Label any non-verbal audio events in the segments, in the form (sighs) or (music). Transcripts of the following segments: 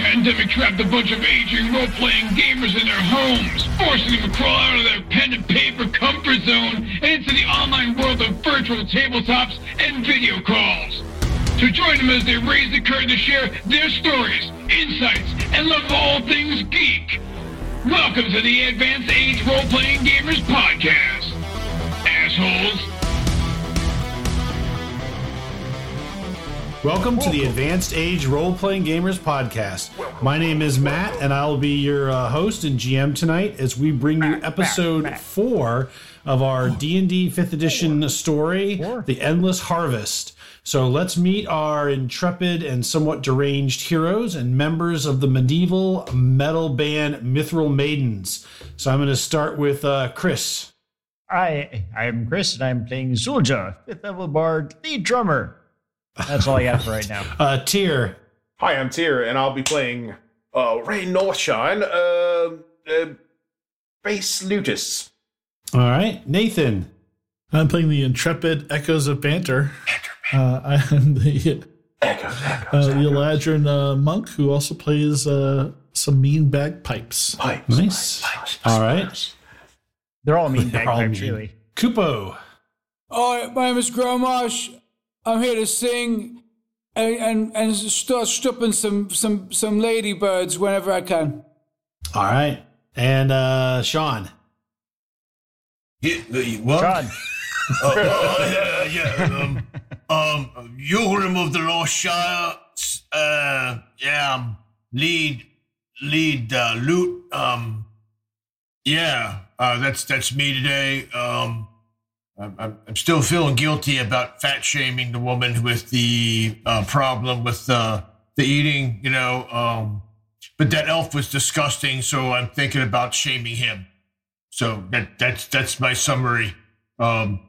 pandemic trapped a bunch of aging role-playing gamers in their homes, forcing them to crawl out of their pen and paper comfort zone and into the online world of virtual tabletops and video calls. To join them as they raise the curtain to share their stories, insights, and love all things geek. Welcome to the Advanced Age Role-Playing Gamers Podcast. Assholes. Welcome to the Advanced Age Role Playing Gamers podcast. My name is Matt, and I'll be your uh, host and GM tonight as we bring you episode four of our D and D Fifth Edition story, "The Endless Harvest." So let's meet our intrepid and somewhat deranged heroes and members of the medieval metal band Mithril Maidens. So I'm going to start with uh, Chris. Hi, I'm Chris, and I'm playing Zulja, fifth level bard, lead drummer. That's all I got for right now. (laughs) Uh, Tyr. Hi, I'm Tyr, and I'll be playing uh, Ray Northshine, uh, uh, bass lutist. All right, Nathan. I'm playing the intrepid Echoes of Banter. Uh, (laughs) I am the Echoes, uh, echoes, the echoes. Eladrin uh, monk who also plays uh, some mean bagpipes. Pipes, Nice. pipes, pipes, All right. They're all mean (laughs) bagpipes, mean. really. Kupo. Hi, my name is Gromarsh. I'm here to sing and and, and start stripping some some some ladybirds whenever I can. All right. And uh, Sean. Yeah, uh, what? John, (laughs) Oh, oh, yeah, yeah. Um, (laughs) um, Yoram of the Lost Shire. Uh, yeah, um, lead, lead, uh, lute. Um, yeah, uh, that's that's me today. Um, I'm, I'm I'm still feeling guilty about fat shaming the woman with the uh, problem with the the eating. You know, um, but that elf was disgusting, so I'm thinking about shaming him. So that that's that's my summary. Um,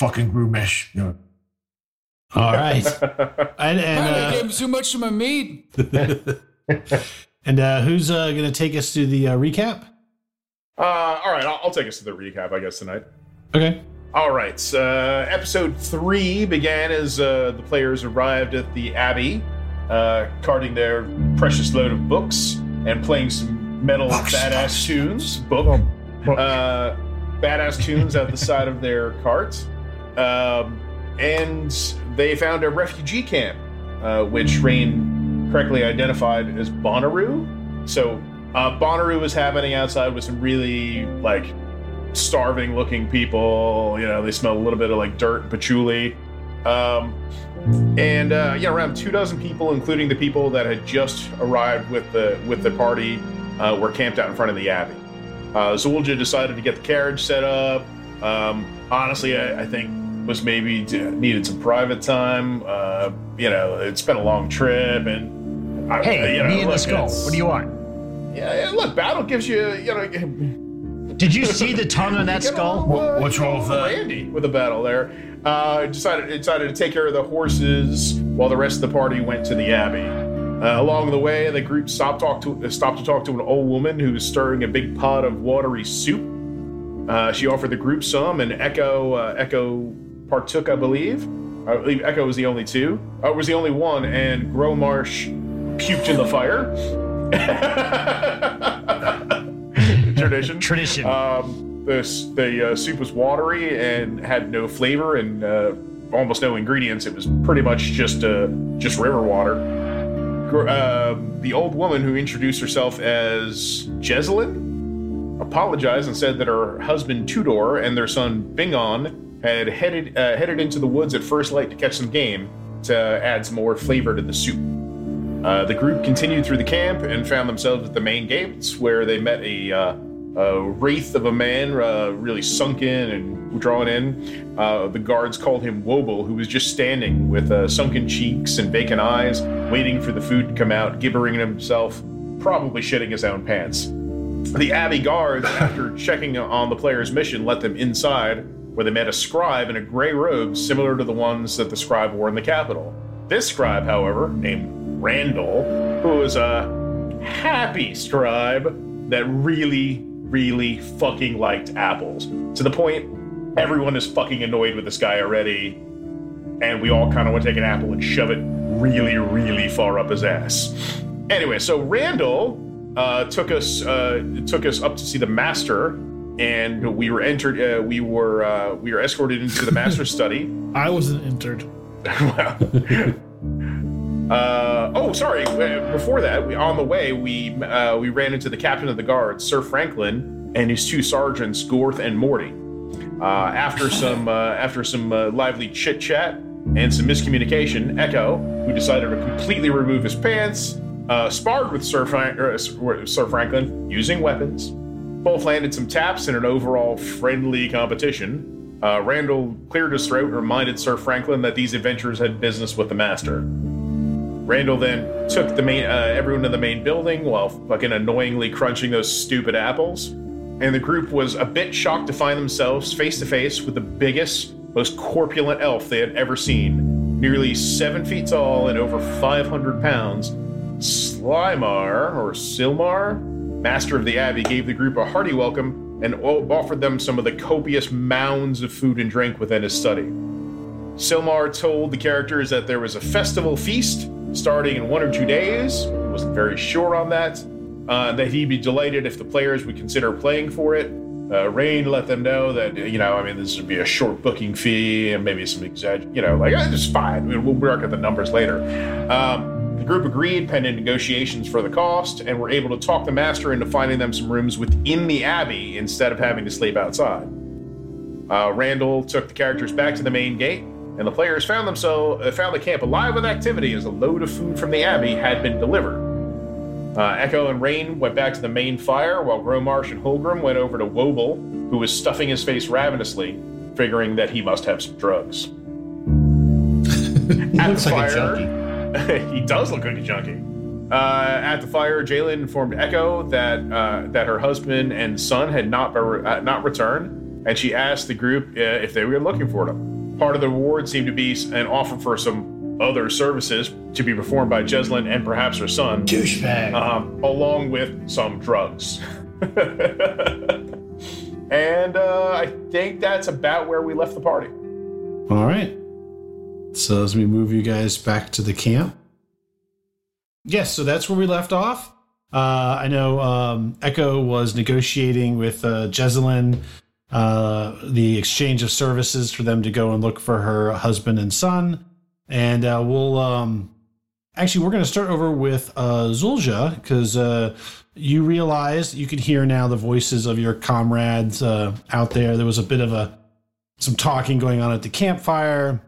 fucking Groomesh. You know. All right. (laughs) and and, I uh, gave him too much of my meat. (laughs) and uh, who's uh, going to take us to the uh, recap? Uh, all right, I'll, I'll take us to the recap, I guess, tonight. Okay. All right, uh, episode three began as uh, the players arrived at the Abbey, uh, carting their precious load of books and playing some metal Books, badass books, tunes. Book. Uh, badass tunes out the side of their cart. Um, and they found a refugee camp, uh, which Rain correctly identified as Bonnaroo. So uh, Bonnaroo was happening outside with some really like starving looking people. You know, they smell a little bit of like dirt and patchouli. Um, and uh, yeah, around two dozen people, including the people that had just arrived with the with the party, uh, were camped out in front of the abbey. Uh, Zulja decided to get the carriage set up. Um, honestly, I, I think was maybe needed some private time. Uh, you know, it's been a long trip, and I, hey, you know, me and the look, skull. it's- What do you want? Yeah, yeah, look, battle gives you, you know, Did you see the tongue on that skull? little, uh, What's wrong with little that? Randy with the battle there. Uh, decided decided to take care of the horses while the rest of the party went to the abbey. Uh, along the way, the group stopped talk to stopped to talk to an old woman who was stirring a big pot of watery soup. Uh, she offered the group some, and Echo uh, Echo partook, I believe. I believe Echo was the only two. Uh, was the only one, and Gromarsh puked in the fire. (laughs) Tradition. (laughs) Tradition. Um, the the uh, soup was watery and had no flavor and uh, almost no ingredients. It was pretty much just uh, just river water. Um the old woman who introduced herself as Jezellin apologized and said that her husband Trudor and their son Bingon had headed uh, headed into the woods at first light to catch some game to add some more flavor to the soup. Uh, the group continued through the camp and found themselves at the main gates, where they met a, uh, a wraith of a man, uh, really sunken and drawn in. Uh, the guards called him Wobble, who was just standing with uh, sunken cheeks and vacant eyes, waiting for the food to come out, gibbering to himself, probably shitting his own pants. The Abbey guards, (laughs) after checking on the player's mission, let them inside, where they met a scribe in a gray robe similar to the ones that the scribe wore in the capital. This scribe, however, named Randall, who was a happy scribe that really, really fucking liked apples. To the point, everyone is fucking annoyed with this guy already, and we all kind of want to take an apple and shove it really, really far up his ass. anyway, so Randall uh, took us uh, took us up to see the master, and we were entered. Uh, we were uh, we were escorted into the master's (laughs) study. I wasn't entered. (laughs) wow. Uh, oh, sorry. uh, Before that, we, on the way, we uh, we ran into the captain of the guard, Sir Franklin, and his two sergeants, Gorth and Morty. Uh, after (laughs) some uh, after some uh, lively chit chat and some miscommunication, Echo, who decided to completely remove his pants, uh, sparred with Sir, er, Sir Franklin using weapons. Both landed some taps in an overall friendly competition. Uh, Randall cleared his throat and reminded Sir Franklin that these adventurers had business with the master. Randall then took the main uh, everyone to the main building while fucking annoyingly crunching those stupid apples. And the group was a bit shocked to find themselves face to face with the biggest, most corpulent elf they had ever seen. Nearly seven feet tall and over 500 pounds, Slimar, or Silmar, master of the Abbey, gave the group a hearty welcome and offered them some of the copious mounds of food and drink within his study. Silmar told the characters that there was a festival feast starting in one or two days. He wasn't very sure on that. Uh, that he'd be delighted if the players would consider playing for it. Uh, Rain let them know that you know, I mean, this would be a short booking fee and maybe some exag, you know, like eh, it's fine. We'll work out the numbers later. Um, the group agreed, pending negotiations for the cost, and were able to talk the master into finding them some rooms within the abbey instead of having to sleep outside. Uh, Randall took the characters back to the main gate, and the players found themselves uh, found the camp alive with activity as a load of food from the abbey had been delivered. Uh, Echo and Rain went back to the main fire, while Gromarsh and Holgrim went over to Woble, who was stuffing his face ravenously, figuring that he must have some drugs. (laughs) At looks the like a fire, (laughs) he does look like a junkie. Uh, at the fire, Jalen informed Echo that uh, that her husband and son had not uh, not returned, and she asked the group uh, if they were looking for them. Part of the reward seemed to be an offer for some other services to be performed by Jeslyn and perhaps her son, Douchebag. um, along with some drugs. (laughs) and uh, I think that's about where we left the party. All right. So as we move you guys back to the camp. Yes, so that's where we left off. Uh, I know um, Echo was negotiating with uh, Jezellin uh, the exchange of services for them to go and look for her husband and son. And uh, we'll um, actually we're going to start over with uh, Zulja because uh, you realize you can hear now the voices of your comrades uh, out there. There was a bit of a some talking going on at the campfire,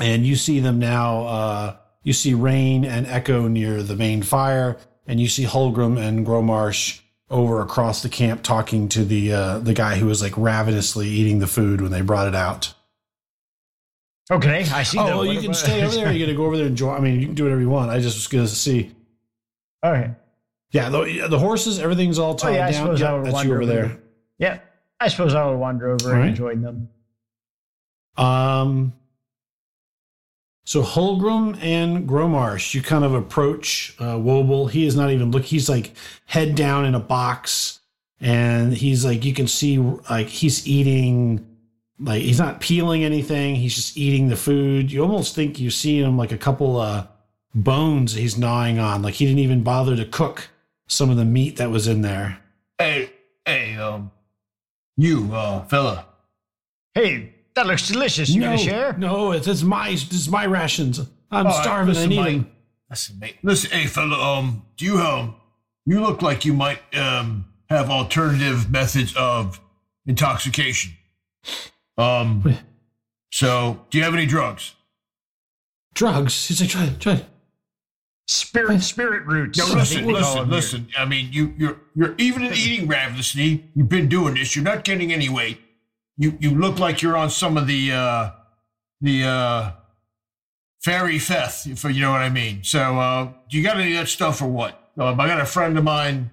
and you see them now. Uh, you see Rain and Echo near the main fire, and you see Holgrim and Gromarsh over across the camp talking to the uh, the guy who was like ravenously eating the food when they brought it out. Okay, I see. Oh, well, you can stay over there. You're gonna go over there and join. I mean, you can do whatever you want. I just was gonna see. Okay. Yeah, the, the horses, everything's all Oh, tied yeah, I down. suppose I would that's you over there. over. Yeah, I suppose I will wander over All right. and join them. Um, so Holgrim and Gromarsh, you kind of approach uh, Woble. He is not even look. He's like head down in a box, and he's like you can see like he's eating. Like he's not peeling anything. He's just eating the food. You almost think you see him like a couple uh, bones he's gnawing on. Like he didn't even bother to cook some of the meat that was in there. Hey, hey, um, you, uh, fella. Hey, that looks delicious. You no, gonna share? no, it's, it's my it's my rations. I'm All right, starving. I listen, need Mike. them. Listen, mate. Listen, hey, fella. Um, do you um, you look like you might um have alternative methods of intoxication. Um, so do you have any drugs? Drugs. He's like, try, try. Spirit, spirit roots. No, I listen, think we call listen, here. listen. I mean, you, you're, you're even in eating ravenously. You've been doing this. You're not getting any weight. You, you look like you're on some of the, uh, the, uh, fairy feth, if you know what I mean. So, uh, do you got any of that stuff or what? Um, I got a friend of mine.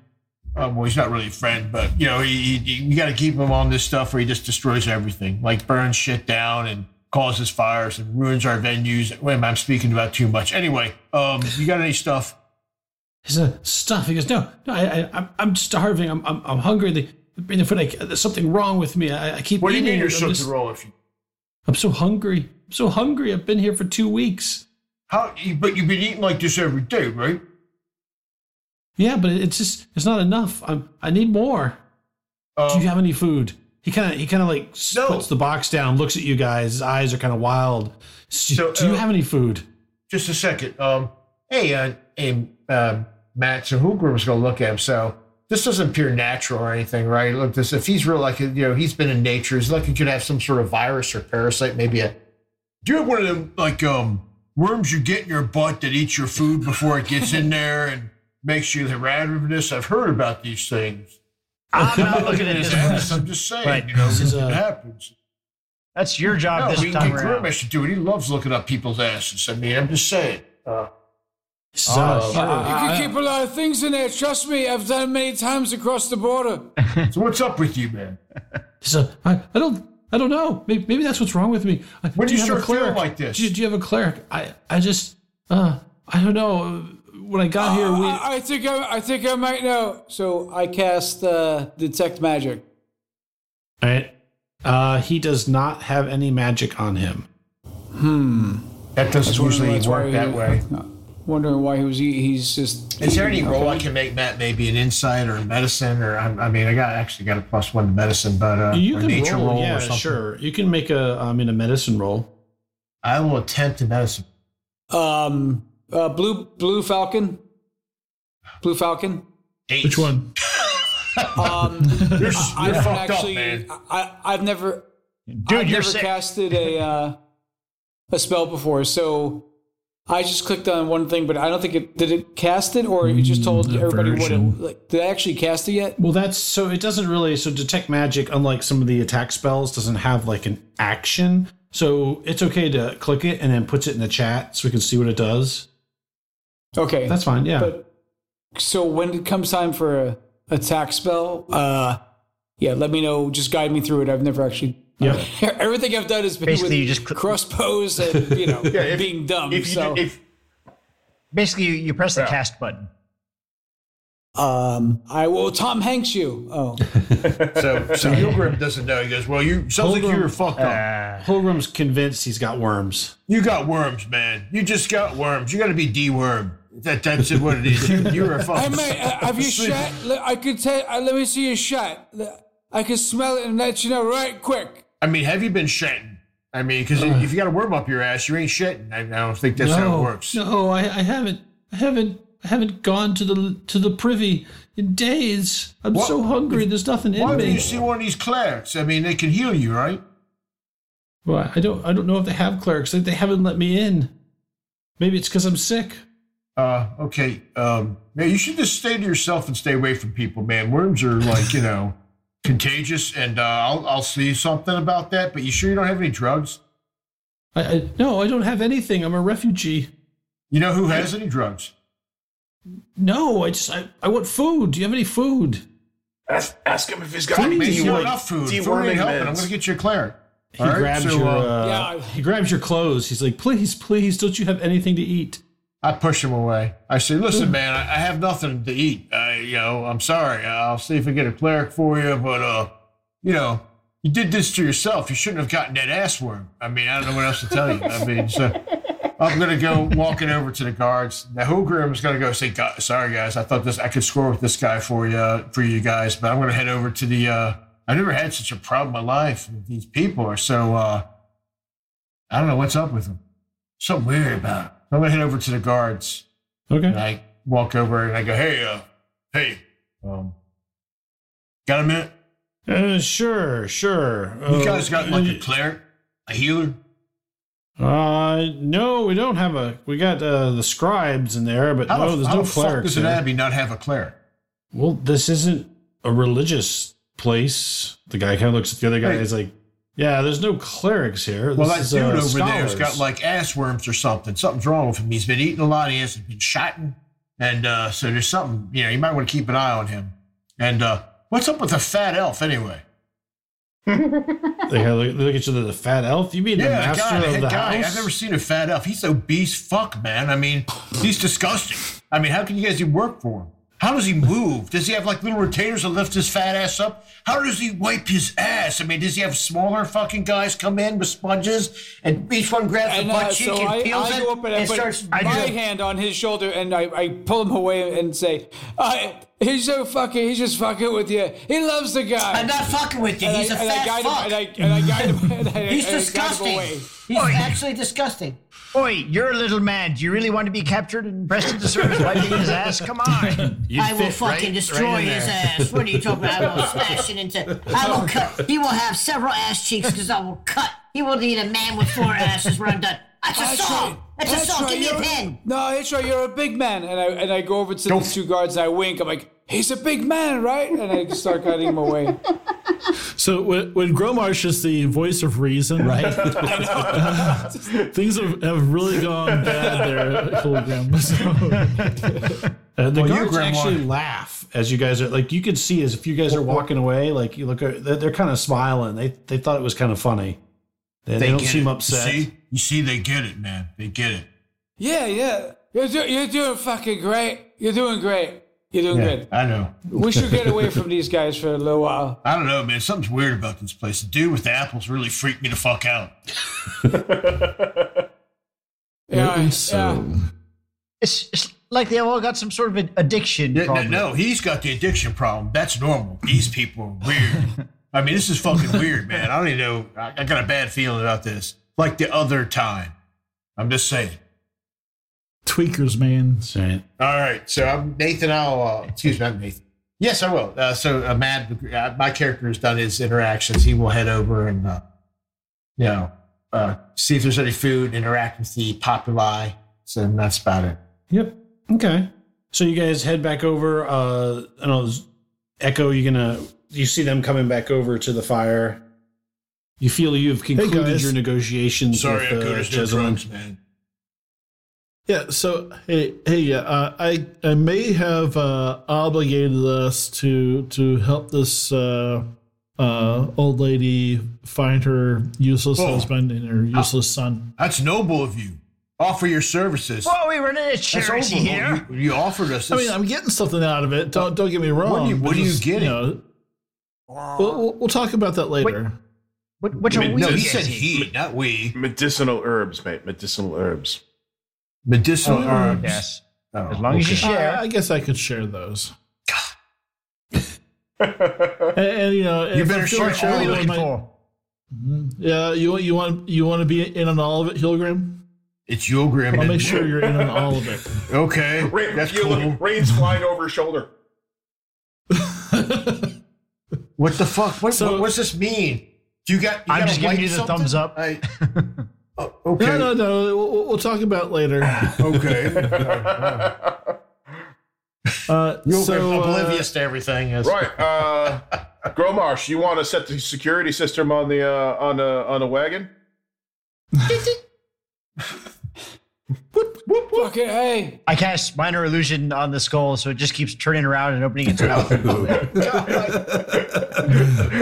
Uh, well, he's not really a friend, but you know, he, he, you got to keep him on this stuff, or he just destroys everything, like burns shit down and causes fires and ruins our venues. Wait I'm speaking about too much. Anyway, um, you got any stuff? He's a stuff. He goes, no, no, I, I'm starving. I'm, I'm, I'm hungry. Bring the food. Like, there's something wrong with me. I, I keep What do you mean I'm, something just- wrong with you? I'm so hungry. I'm so hungry. I've been here for two weeks. How? But you've been eating like this every day, right? Yeah, but it's just it's not enough. I'm, I need more. Do you have any food? He kind of he kind of like No. puts the box down, looks at you guys. His eyes are kind of wild. So, Do you uh, have any food? Just a second. Um, hey, uh, hey, uh, Matt. So Hoover was going to look at him. So this doesn't appear natural or anything, right? Look, this if he's real, like you know, he's been in nature. He's like he could have some sort of virus or parasite, maybe a. Do you have one of them like um worms you get in your butt that eats your food before it gets in there and makes you the ravenous? I've heard about these things. I'm not looking at this. ass. I'm just saying, Right. you know, This is it a- happens. That's your job No, this we can time get around. Grimace to do it. He loves looking up people's asses. I mean, I'm just saying. Uh, This is, uh, You can keep a lot of things in there. Trust me, I've done it many times across the border. (laughs) so what's up with you, man? this is a- I, I don't I don't know. Maybe, maybe that's what's wrong with me. Uh, When do you have a start feeling cleric? like this? Do you, do you have a cleric? I I just uh I don't know. When I got here, we I, I think I, I think I might know. So I cast uh, detect magic. All right. Uh, he does not have any magic on him. Hmm. That doesn't usually work that he- way. Wondering why he was he, he's just. Is there any Okay. role I can make Matt? Maybe an insight or a medicine, or I, I mean, I got actually got a plus one to medicine, but uh, You can nature roll, roll, yeah, or something. sure. You can make a I um in a medicine roll. I will attempt a medicine. Um, uh, blue blue falcon. Blue falcon. Eight. Which one? Um, (laughs) You're, I you're don't fucked actually. up, man. I I've never. Dude, I've you're never sick. casted a uh, a spell before, so I just clicked on one thing, but I don't think it did it cast it or you just told everybody what it like. Did I actually cast it yet? Well, that's so it doesn't really so detect magic, unlike some of the attack spells, doesn't have like an action. So it's okay to click it and then puts it in the chat so we can see what it does. Okay, That's fine. Yeah. But so when it comes time for a attack spell, uh, yeah, let me know. Just guide me through it. I've never actually. Yeah. (laughs) everything I've done has been Basically, with you just cl- pose and you know (laughs) if- being dumb. If so do, if Basically, you, you press the Yeah. cast button. um, I will Tom Hanks you. Oh, (laughs) So, so Hilgrim doesn't know. He goes, "Well, you sounds like you Pilgrim- were fucked up. Uh, Pilgrim's convinced he's got worms. You got worms, man. You just got worms. You got to be dewormed. That that's it. What it is. You, you were a hey fucking. mate, uh, have you shot? I could tell. Uh, let me see your shot. I can smell it and let you know right quick. I mean, have you been shitting? I mean, because if you got a worm up your ass, you ain't shitting. I, I don't think that's how it works. No, I, I haven't. I haven't. I haven't gone to the to the privy in days. I'm What- so hungry. There's nothing in there. Why don't you see one of these clerics? I mean, they can heal you, right? Well, I don't. I don't know if they have clerics. They, they haven't let me in. Maybe it's because I'm sick. Uh, okay. Um, man, you should just stay to yourself and stay away from people, man. Worms are like, you know, contagious, and uh, I'll I'll see something about that. But you sure you don't have any drugs? I, I no. I don't have anything. I'm a refugee. You know who has any drugs? No, I just. I, I want food. Do you have any food? ask, ask him if he's got Man, any you got de- enough food. Food deworming ain't helping. I'm gonna get you a cleric. He All right, grabs so, your. uh, Uh, Yeah. He grabs your clothes. He's like, please, please, don't you have anything to eat? I push him away. I say, "Listen, man, I, I have nothing to eat. I, you know, I'm sorry. I'll see if I get a cleric for you, but uh, you know, you did this to yourself. You shouldn't have gotten that ass worm. I mean, I don't know what else to tell you. I mean, so I'm gonna go walking over to the guards. Now, Hogrim is gonna go say, "Sorry, guys, I thought this I could score with this guy for you, for you guys, but I'm gonna head over to the. uh I've never had such a problem in my life. These people are so. uh I don't know what's up with them. Something weird about them. I'm gonna head over to the guards. Okay. And I walk over and I go, "Hey, uh, hey, um, got a minute? Uh, sure, sure. You Uh, guys got like a cleric, a healer? Uh, no, we don't have a. We got uh, the scribes in there, but How no, there's how no the clerics. does an abbey not have a cleric? Well, this isn't a religious place. The guy kind of looks at the other guy. Hey. He's like, "Yeah, there's no clerics here. Well, This that is, dude uh, over scholars." there's got like ass worms or something. Something's wrong with him. He's been eating a lot. He hasn't been shotting, and uh, so there's something. You know, you might want to keep an eye on him. And uh, what's up with the fat elf anyway? (laughs) They look, look at you, the fat elf. You mean Yeah, the master guy, of the guy. house? I've never seen a fat elf. He's obese fuck, man. I mean, he's disgusting. I mean, how can you guys even work for him? How does he move? Does he have like little retainers to lift his fat ass up? How does he wipe his ass? I mean, does he have smaller fucking guys come in with sponges and each one grabs And the uh, butt cheek so and I, peels I it go up and, I and starts? my hand on his shoulder and I, I pull him away and say, uh, "He's so fucking. He's just fucking with you. He loves the guy." I'm not fucking with you. and He's I, a I fat fuck. him, and I and I guide him. (laughs) And I, He's and I guide him disgusting. He's actually disgusting. Oi, you're a little man. Do you really want to be captured and pressed into service wiping his ass? Come on. (laughs) You'd I will fucking right- destroy right his ass. What are you talking about? I will (laughs) smash it into. I will cut. He will have several ass cheeks because I will cut. He will need a man with four asses when I'm done. That's That's assault. right. That's That's assault. right. Give me a You're- pen. No, it's right. You're a big man. And I and I go over to the two guards and I wink. I'm like, he's a big man, right? And I start cutting him away. So when, when Gromarsh is the voice of reason, Right? (laughs) things have, have really gone bad there at Hologram. So, (laughs) Uh, the you, guards Grandma. actually laugh as you guys are like you can see as if you guys are walking away like you look they're, they're kind of smiling they they thought it was kind of funny they, they don't seem it. upset You see? You see, they get it, man. They get it. Yeah, yeah. You're, do, you're doing fucking great. You're doing great. You're doing good. I know. We should get away from these guys for a little while. (laughs) I don't know, man. Something's weird about this place. The dude with the apples really freaked me the fuck out. (laughs) Yeah, so, yeah. It's, it's like they all got some sort of an addiction No, no, no, he's got the addiction problem. That's normal. These people are weird. I mean, this is fucking weird, man. I don't even know. I, I got a bad feeling about this. Like the other time. I'm just saying. Tweakers, man. Right. All right, so I'm Nathan. I'll uh, excuse me, I'm Nathan. Yes, I will. Uh, so, uh, Matt, uh, my character has done his interactions. He will head over and, uh, you know, uh, see if there's any food, interact with the populi. So that's about it. Yep. Okay. So you guys head back over. Uh, I don't know. Echo, You're gonna? You see them coming back over to the fire. You feel you've concluded guys. your negotiations Sorry, I with uh, could have no Jezellin. drugs, man. Yeah. So hey, hey, uh, I I may have uh, obligated us to to help this uh, uh, old lady find her useless Oh. husband and her useless son. That's noble of you. Offer your services. Well, we run a charity here. You, you offered us. I mean, I'm getting something out of it. Don't don't get me wrong. What are you- what are you just, getting? know, we'll, we'll, we'll talk about that later. What, what I are mean, we no, he said he, not we. Medicinal herbs, mate. Medicinal herbs. Medicinal Oh, uh, herbs. Yes. Oh, As long as you share. I, I guess I could share those. (laughs) and, and, you know, You if better I'm share all What are sure we of with looking my- for? Yeah, you you want you want to be in on all of it, Hilgram? It's your grim. I'll make sure you're in on all of it. (laughs) Okay, Rain, that's you cool. look, rain's flying over his shoulder. What the fuck? What, So- what what's this mean? Do you got? You I'm just giving light you the something? thumbs up. I, (laughs) oh, okay. No, no, no. We'll, we'll talk about it later. (laughs) Okay. (laughs) Uh, You're so, uh, oblivious to everything. Yes. Right, uh, (laughs) Gromarsh, you want to set the security system on the uh, on a on a wagon? Fucking hey. I cast minor illusion on the skull, so it just keeps turning around and opening its mouth. (laughs)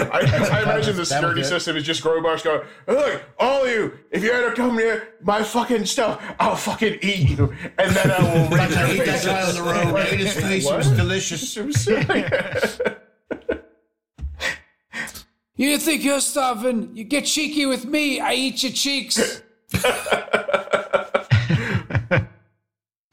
I, I imagine the security system is just Gromarsh going, "Look, all of you, if you ever come near my fucking stuff, I'll fucking eat you, and then I will Like I your ate that guy on the road. I ate his face. It was delicious. (laughs) You think you're starving? You get cheeky with me. I eat your cheeks. (laughs)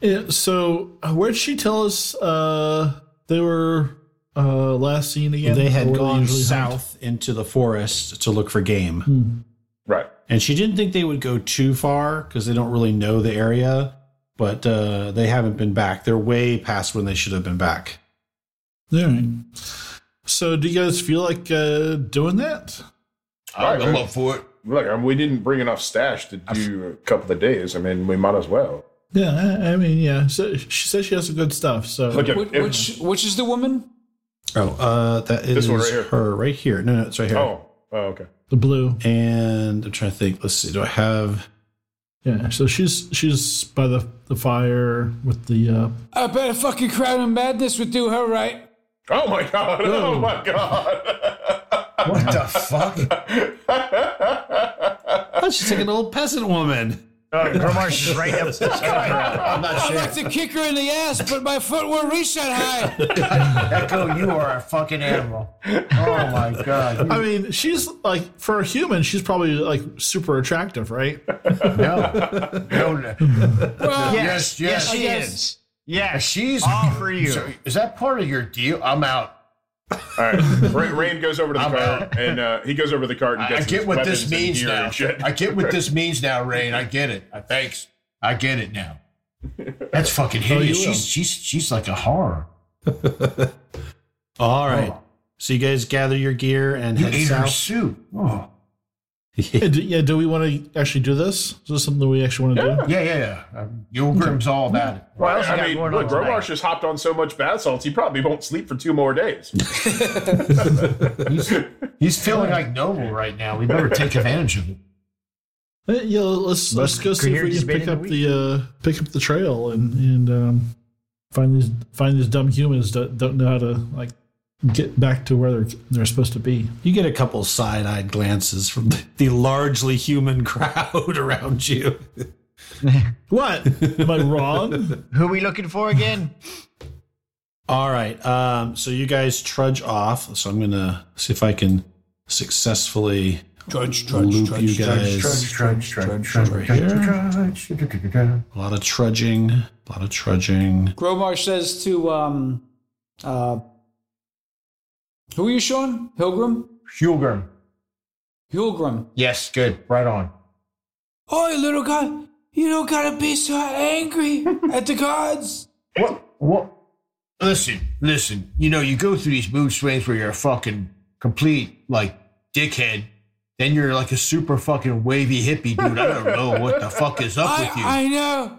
yeah, so uh, where'd she tell us uh, they were uh, last seen again? They had where gone usually hunt? south into the forest to look for game. right. And she didn't think they would go too far because they don't really know the area, but uh, they haven't been back. They're way past when they should have been back. All right. So, do you guys feel like uh, doing that? I'm I'm up for it. Look, I mean, we didn't bring enough stash to do a couple of days. I mean, we might as well. Yeah, I, I mean, yeah. So she says she has some good stuff. So, Look at Which, if- which which is the woman? Oh, uh, that is one right here. her right here. No, no, it's right here. oh, oh, okay. the blue. And I'm trying to think. Let's see. Do I have? Yeah. So she's she's by the the fire with the. Uh, I bet a fucking crown of madness would do her right. Oh my god! Oh my god! What the fuck? (laughs) Oh, she's like an old peasant woman. Uh, Gromarsh is right up. I'm not I'd like to kick her in the ass, but my foot won't reach that high. (laughs) Echo, you are a fucking animal. Oh my god. I mean, she's like for a human, she's probably like super attractive, right? (laughs) No. No, no. Well, Yes, yes. yes, she is. Yes, She's all for you. So, is that part of your deal? I'm out. All right. Ra- Rain goes over to the I'm cart out. and uh, he goes over the cart and gets I get his what this means now. I get what (laughs) this means now, Rain. I get it. Uh, thanks. I get it now. That's fucking hideous. you will. she's she's she's like a horror. (laughs) All right. So you guys gather your gear and You head ate her south. Oh. Yeah, do, yeah, do we want to actually do this? Is this something that we actually want to do? Yeah, yeah, yeah. Um, Yulgrim's all about it. What else you I mean, going look, on tonight? Just hopped on so much bath salts, he probably won't sleep for two more days. (laughs) He's, he's feeling like noble right now. We better take advantage of it. Uh, Yeah, let's let's go see if we can pick up the the uh, pick up the trail and and um, find these find these dumb humans that don't know how to like get back to where they're they're supposed to be. You get a couple side-eyed glances from the, the largely human crowd around you. What? Am I wrong? Who are we looking for again? All right. Um, so you guys trudge off. So I'm gonna see if I can successfully Trudge, trudge, loop trudge, you trudge, guys. Trudge, trudge, trudge, Right trudge, here. trudge, trudge. A lot of trudging. A lot of trudging. Gromarsh says to um, uh, who are you, Sean? Pilgrim? Yulgrim. Pilgrim. Yes, good. Right on. Oh, little guy, you don't gotta be so angry (laughs) at the gods. What? What? Listen, listen. You know, you go through these mood swings where you're a fucking complete like dickhead. Then you're like a super fucking wavy hippie dude. I don't know what the fuck is up (laughs) with you. I, I know,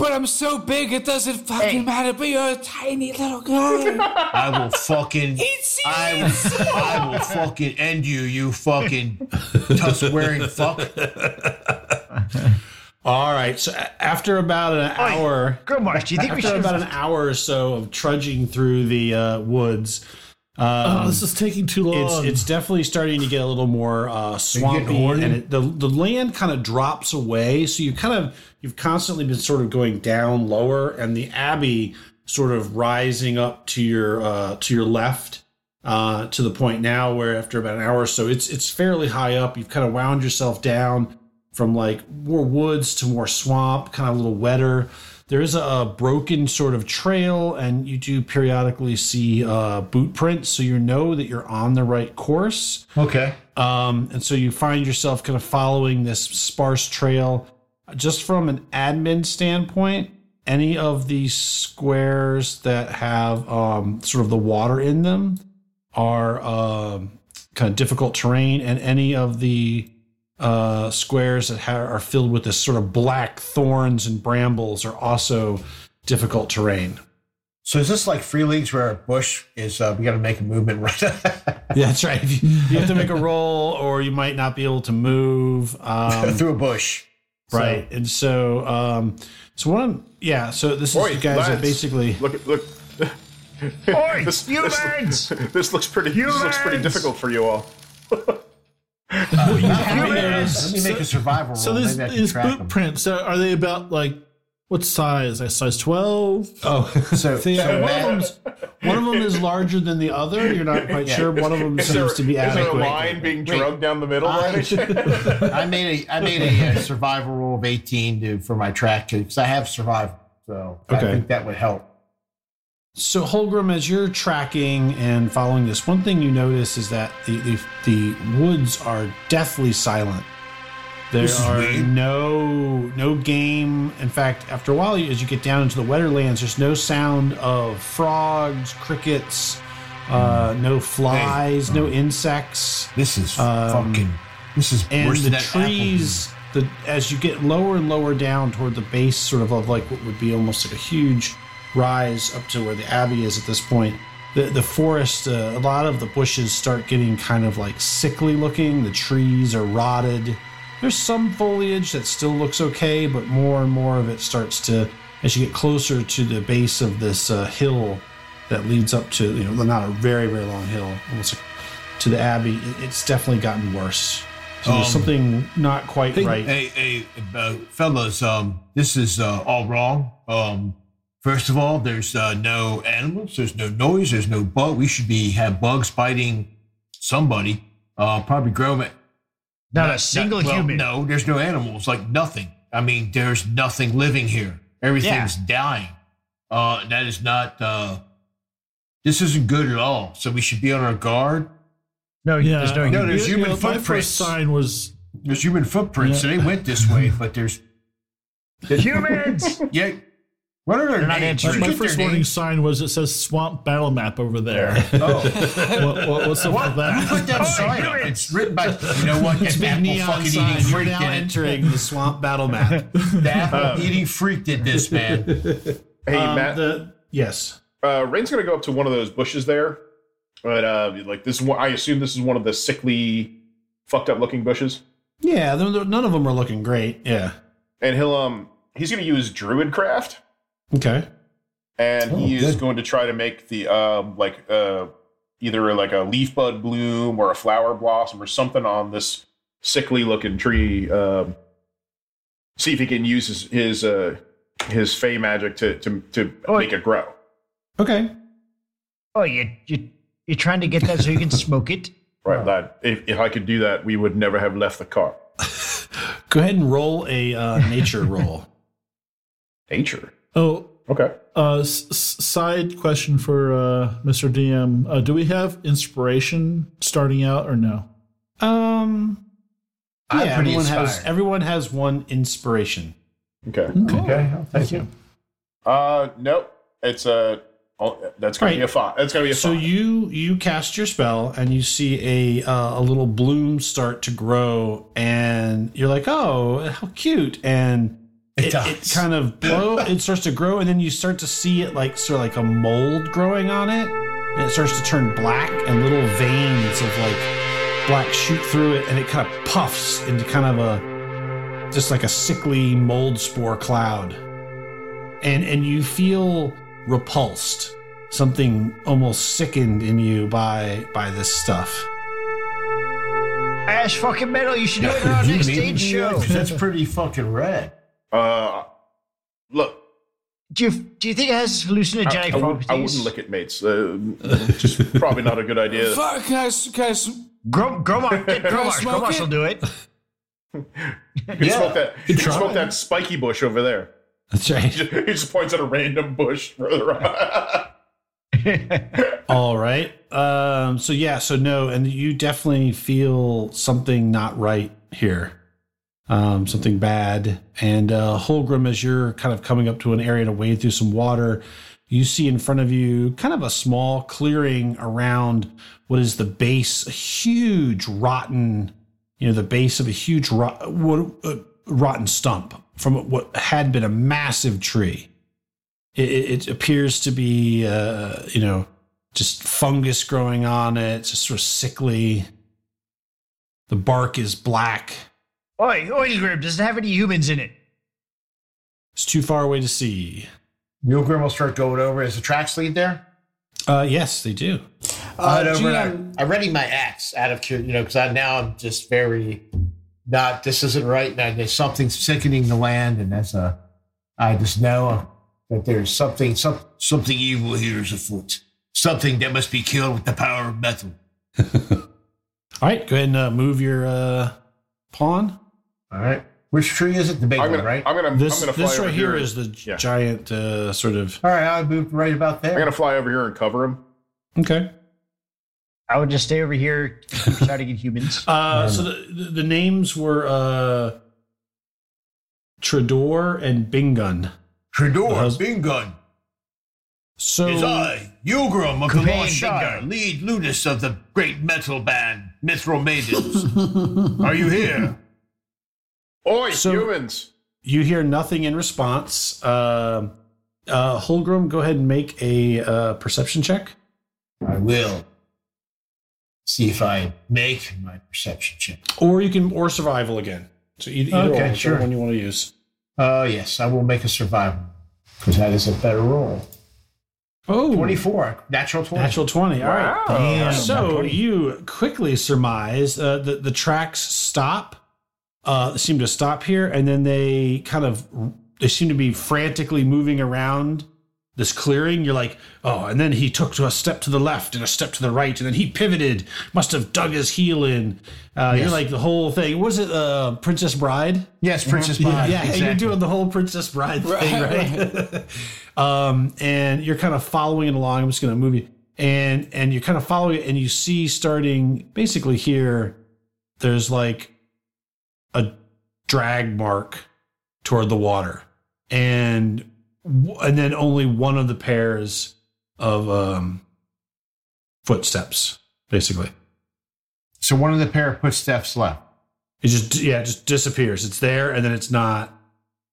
but I'm so big it doesn't fucking matter. But you're a tiny little guy. (laughs) I will fucking. (laughs) It's I will, I will fucking end you, you fucking tusk wearing fuck. (laughs) All right. So after about an hour, Gromarsh, do you think we after should about an hour or so of trudging through the uh, woods, oh, this is taking too long. it's definitely starting to get a little more uh, swampy, and it, the the land kind of drops away. So you kind of you've constantly been sort of going down lower, and the abbey sort of rising up to your uh, to your left. Uh, to the point now where after about an hour or so, it's it's fairly high up. You've kind of wound yourself down from like more woods to more swamp, kind of a little wetter. There is a, broken sort of trail, and you do periodically see uh, boot prints, so you know that you're on the right course. Okay. Um, and so you find yourself kind of following this sparse trail. Just from an admin standpoint, any of these squares that have um, sort of the water in them are um, kind of difficult terrain, and any of the uh, squares that ha- are filled with this sort of black thorns and brambles are also difficult terrain. So is this like free leagues where a bush is? Uh, we got to make a movement (laughs) right. (laughs) Yeah, that's right. You, (laughs) you have to make a roll, or you might not be able to move. Um, through a bush. right and so um so what i'm yeah so this is Oi, you guys are lads. basically Look at look. Oi, This, you this, this looks pretty. Huge. This looks pretty difficult for you all. Let me make a survival roll. so these, Maybe I can these track boot them. prints are, are they about like what size? Like size twelve? oh (laughs) So, see, so one, of them's, one of them is larger than the other you're not quite sure one of them Is there, seems to be is there a line being drugged down the middle? I, right? (laughs) I made a I made a, uh survival roll of eighteen to, for my track because I have survival. So I think that would help. So Holgrim, as you're tracking and following this, one thing you notice is that the the, the woods are deathly silent. There are weird. no no game. In fact, after a while, as you get down into the wetter lands, there's no sound of frogs, crickets, uh, no flies, no insects, This is Um, fucking. This is and the trees. The as you get lower and lower down toward the base, sort of of like what would be almost like a huge rise up to where the abbey is at this point. The the forest, uh, a lot of the bushes start getting kind of like sickly looking. The trees are rotted. There's some foliage that still looks okay, but more and more of it starts to, as you get closer to the base of this uh, hill that leads up to, you know, not a very very long hill, almost like to the abbey. it- It's definitely gotten worse. So there's Um, something not quite right. Hey, hey, uh, fellas, um, this is uh, all wrong. Um, first of all, there's uh, no animals, there's no noise, there's no bug. We should be have bugs biting somebody. Uh, probably grow it. Not a single well, human. No, there's no animals, like nothing. I mean, there's nothing living here. Everything's dying. Uh, that is not. Uh, this isn't good at all. So we should be on our guard. No, Yeah, there's no I- human. No, there's you human know, My footprints. first sign was There's human footprints, Yeah. and they went this way, but there's the (laughs) humans. yeah. What are their They're not names? answering. My first warning names? sign was it says swamp battle map over there. Oh, (laughs) what, what, what's up what? with that? Who put that (laughs) sign up? It's written by you know what? (laughs) It's a the big apple neon fucking sign. eating You're freak now did it. entering the swamp battle map. The apple eating freak did this, man. Hey, Um, Matt. the yes. uh, Rain's gonna go up to one of those bushes there, but uh, like this is one. I assume this is one of the sickly, fucked up looking bushes, Yeah, they're- they're- none of them are looking great. Yeah. and he'll um he's gonna use druid craft, Okay. and he is good. going to try to make the um like uh either like a leaf bud bloom or a flower blossom or something on this sickly looking tree. Um, see if he can use his his uh his fey magic to to to Oh, make it grow. Okay. Oh, you you you're trying to get that so you can smoke it. (laughs) Right, that if, if I could do that, we would never have left the car. (laughs) Go ahead and roll a uh, nature roll. (laughs) Nature. Oh, Okay. uh, s- s- side question for uh, Mr. DM: uh, Do we have inspiration starting out or no? Um. I'm yeah, pretty everyone has everyone has one inspiration. Okay. Okay, thank you. Uh, nope. It's a. oh, that's gonna Right. be a five. That's gonna be a So five. you you cast your spell and you see a uh, a little bloom start to grow and you're like, oh, how cute! And It it, it does. kind of blow. it starts to grow and then you start to see it like sort of like a mold growing on it, and it starts to turn black and little veins of like black shoot through it, and it kind of puffs into kind of a just like a sickly mold spore cloud, and and you feel repulsed something almost sickened in you by by this stuff. Ash fucking metal. You should do it on our (laughs) next stage do that? show. 'Cause (laughs) That's pretty fucking rad. Uh, look. Do you do you think it has hallucinogenic I, I, would, properties? I wouldn't lick it, mates. Uh, just probably not a good idea. (laughs) Fuck, can I, s- can I s- Grom, Gromar, get Gromar, smoke Gromar will do it. (laughs) You can smoke that. You can smoke that spiky bush over there. That's right. He (laughs) just, he just points at a random bush further on. All right. Um, so yeah, so no, and you definitely feel something not right here. Um, something bad. And uh Holgrim, as you're kind of coming up to an area to wade through some water, you see in front of you kind of a small clearing around what is the base, a huge rotten, you know, the base of a huge rot, uh, rotten stump from what had been a massive tree. It, it appears to be uh, you know just fungus growing on it just sort of sickly. The bark is black Oi, oi, Grim, does it have any humans in it? it's too far away to see Milgram will start going over. Is the tracks lead there? uh, yes they do I went over GM, I, I ready my axe out of curiosity, you know, because I now I'm just very not. This isn't right, and there's something sickening the land, and that's a. I just know that there's something, some, something evil here is afoot. Something that must be killed with the power of metal. (laughs) all right go ahead and uh, move your uh, pawn All right, which tree is it? The big I'm one, gonna, right? I'm gonna, this I'm gonna fly this over right here and- is the yeah. giant uh, sort of All right, I moved right about there. I'm gonna fly over here and cover him. okay I would just stay over here, keep trying to get humans. (laughs) uh, so the, the the names were uh, Trudor and Bingon Trudor, hus- Bingon. so Is I, Yulgrim of the Cobain Lost Shire, lead ludus of the great metal band, Mithril Maidens. (laughs) Are you here? Oi, So- humans! You hear nothing in response. Uh, uh, Holgrim, go ahead and make a uh, perception check. I will. See if I make my perception check. Or you can, or survival again. So either, either Okay, one, sure. one you want to use. Uh, yes, I will make a survival because that is a better roll. Oh, 24. Natural 20. natural 20. All right. Damn. So you quickly surmise uh, the the tracks stop. Uh, seem to stop here, and then they kind of they seem to be frantically moving around this clearing. You're like, oh, and then he took to a step to the left and a step to the right, and then he pivoted. Must have dug his heel in. Uh, You're like the whole thing. Was it uh, Princess Bride? Yes, Princess Bride. Yeah, you're doing the whole Princess Bride thing, right? (laughs) um, and you're kind of following it along. I'm just going to move you, and and you're kind of following it, and you see starting basically here. There's like a drag mark toward the water, and and then only one of the pairs of um, footsteps, basically. So one of the pair of footsteps left. It just yeah, it just disappears. It's there, and then it's not.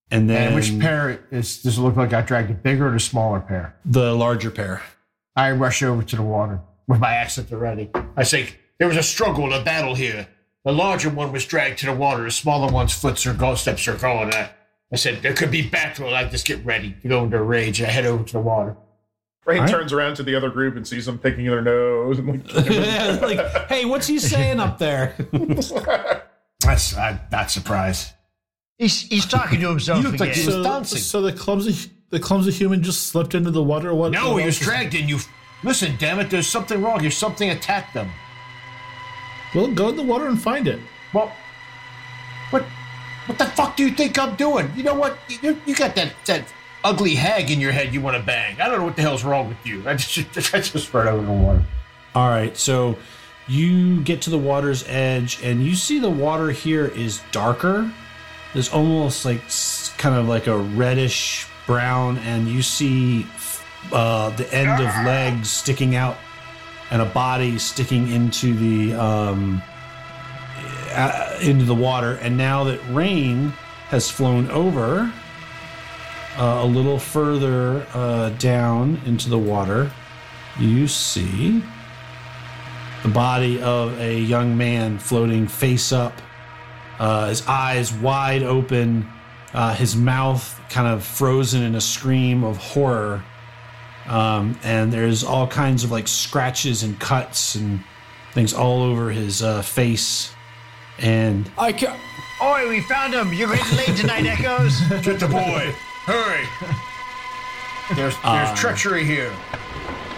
And then And which pair is does it look like I dragged a bigger or a smaller pair? the larger pair. I rush over to the water with my axe at the ready. I say, there was a struggle, a battle here. The larger one was dragged to the water. The smaller one's foots or go steps are going. I, I said, there could be battle. I just get ready to go into a rage. I head over to the water. Rain Alright. turns around to the other group and sees them picking their nose and (laughs) like, (laughs) like, hey, what's he saying up there? (laughs) That's I'm not surprised. He's, he's talking to himself You like again. he was So, dancing. so the clumsy the clumsy human just slipped into the water. What? No, what he was dragged in. You listen, damn it. There's something wrong. There's something attacked them. Well, go in the water and find it. Well, what, what the fuck do you think I'm doing? You know what? You, you got that that ugly hag in your head you want to bang. I don't know what the hell's wrong with you. I just (laughs) I just spread over the water. All right, so you get to the water's edge, and you see the water here is darker. There's almost like kind of like a reddish brown, and you see uh, the end of legs sticking out, and a body sticking into the um, uh, into the water. And now that rain has flown over uh, a little further uh, down into the water, you see the body of a young man floating face up, uh, his eyes wide open, uh, his mouth kind of frozen in a scream of horror. Um, and there's all kinds of like scratches and cuts and things all over his uh, face. And I can Oi, we found him. You're getting late tonight, (laughs) Echoes. Get the boy. Hurry. There's there's treachery here.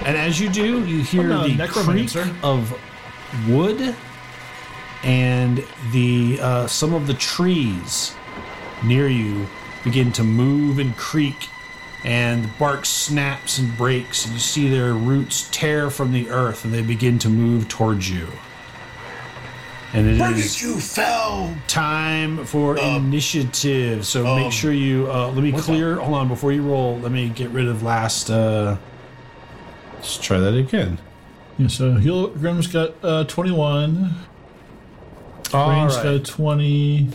And as you do, you hear I'm the creak of wood and the uh, some of the trees near you begin to move and creak, and the bark snaps and breaks, and you see their roots tear from the earth, and they begin to move towards you. And it Where is did you fell? time for initiative. So make um, sure you uh, let me clear. Hold on, before you roll, let me get rid of last. Uh, let's try that again. Yeah, so Grim's got uh, 21. All Range right. got 20.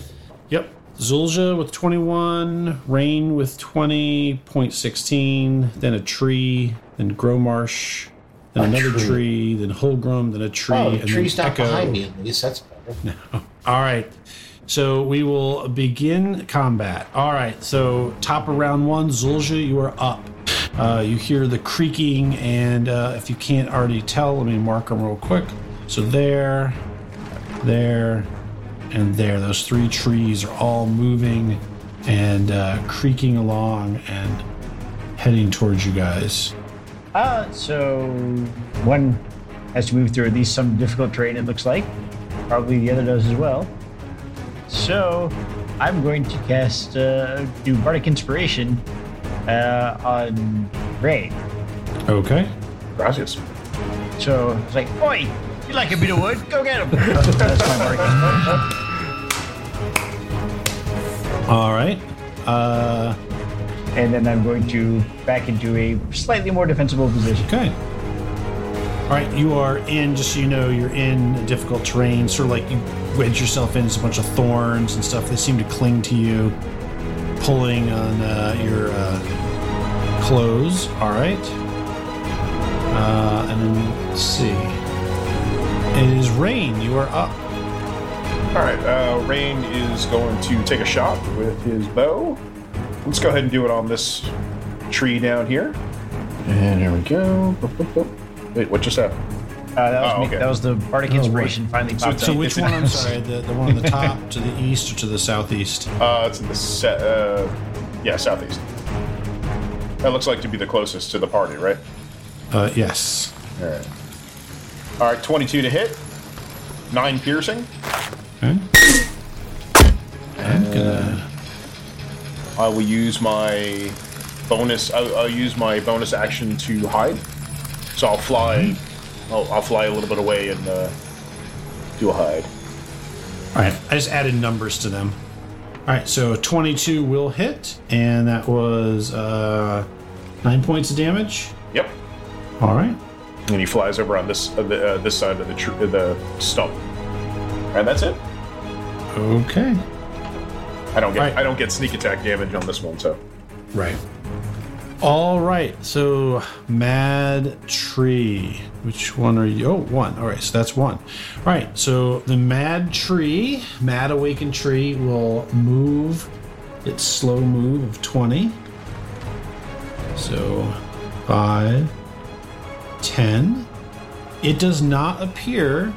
Yep. Zulja with 21, Rain with 20.16, then a tree, then Gromarsh, then another tree. tree. then Holgrim, then a tree, Oh, and the tree's then not Echo. behind me at least. That's better. (laughs) All right. So we will begin combat. All right. So top of round one, Zulja, you are up. Uh, you hear the creaking, and uh, if you can't already tell, let me mark them real quick. So there, there, and there. Those three trees are all moving and uh, creaking along and heading towards you guys. Uh, so one has to move through at least some difficult terrain, it looks like. Probably the other does as well. So I'm going to cast uh, do Bardic Inspiration uh, on Ray. Okay. Gracias. So it's like, Oi, you like a bit of wood? Go get him. (laughs) That's my Bardic Inspiration. (laughs) All right. Uh, And then I'm going to back into a slightly more defensible position. Okay. All right, you are in, just so you know, you're in a difficult terrain, sort of like you wedge yourself into a bunch of thorns and stuff. They seem to cling to you, pulling on uh, your uh, clothes. All right. Uh, and then let's see. It is rain. You are up. All right, uh, Rain is going to take a shot with his bow. Let's go ahead and do it on this tree down here. And here we go. Boop, boop, boop. Wait, what just happened? Uh, that was Oh, me. okay. That was the Bardic inspiration finally popped So up. which one? I'm sorry, the, the one on the top, to the east, or to the southeast? (laughs) Uh, it's in the set. Uh, yeah, southeast. That looks like to be the closest to the party, right? Uh, yes. All right. All right, 22 to hit. Nine piercing. Okay. I'm gonna. I will use my bonus. I'll, I'll use my bonus action to hide. So I'll fly. I'll, I'll fly a little bit away and uh, do a hide. All right, I just added numbers to them. All right, so 22 will hit, and that was uh, nine points of damage. Yep. All right. And he flies over on this uh, the, uh, this side of the tr- the stump. And that's it. Okay. I don't get Right. I don't get sneak attack damage on this one, so Right. All right. So Mad Tree. Which one are you? Oh, one. All right. So that's one. All right. So the Mad Tree, Mad Awakened Tree, will move its slow move of 20. So five, ten. It does not appear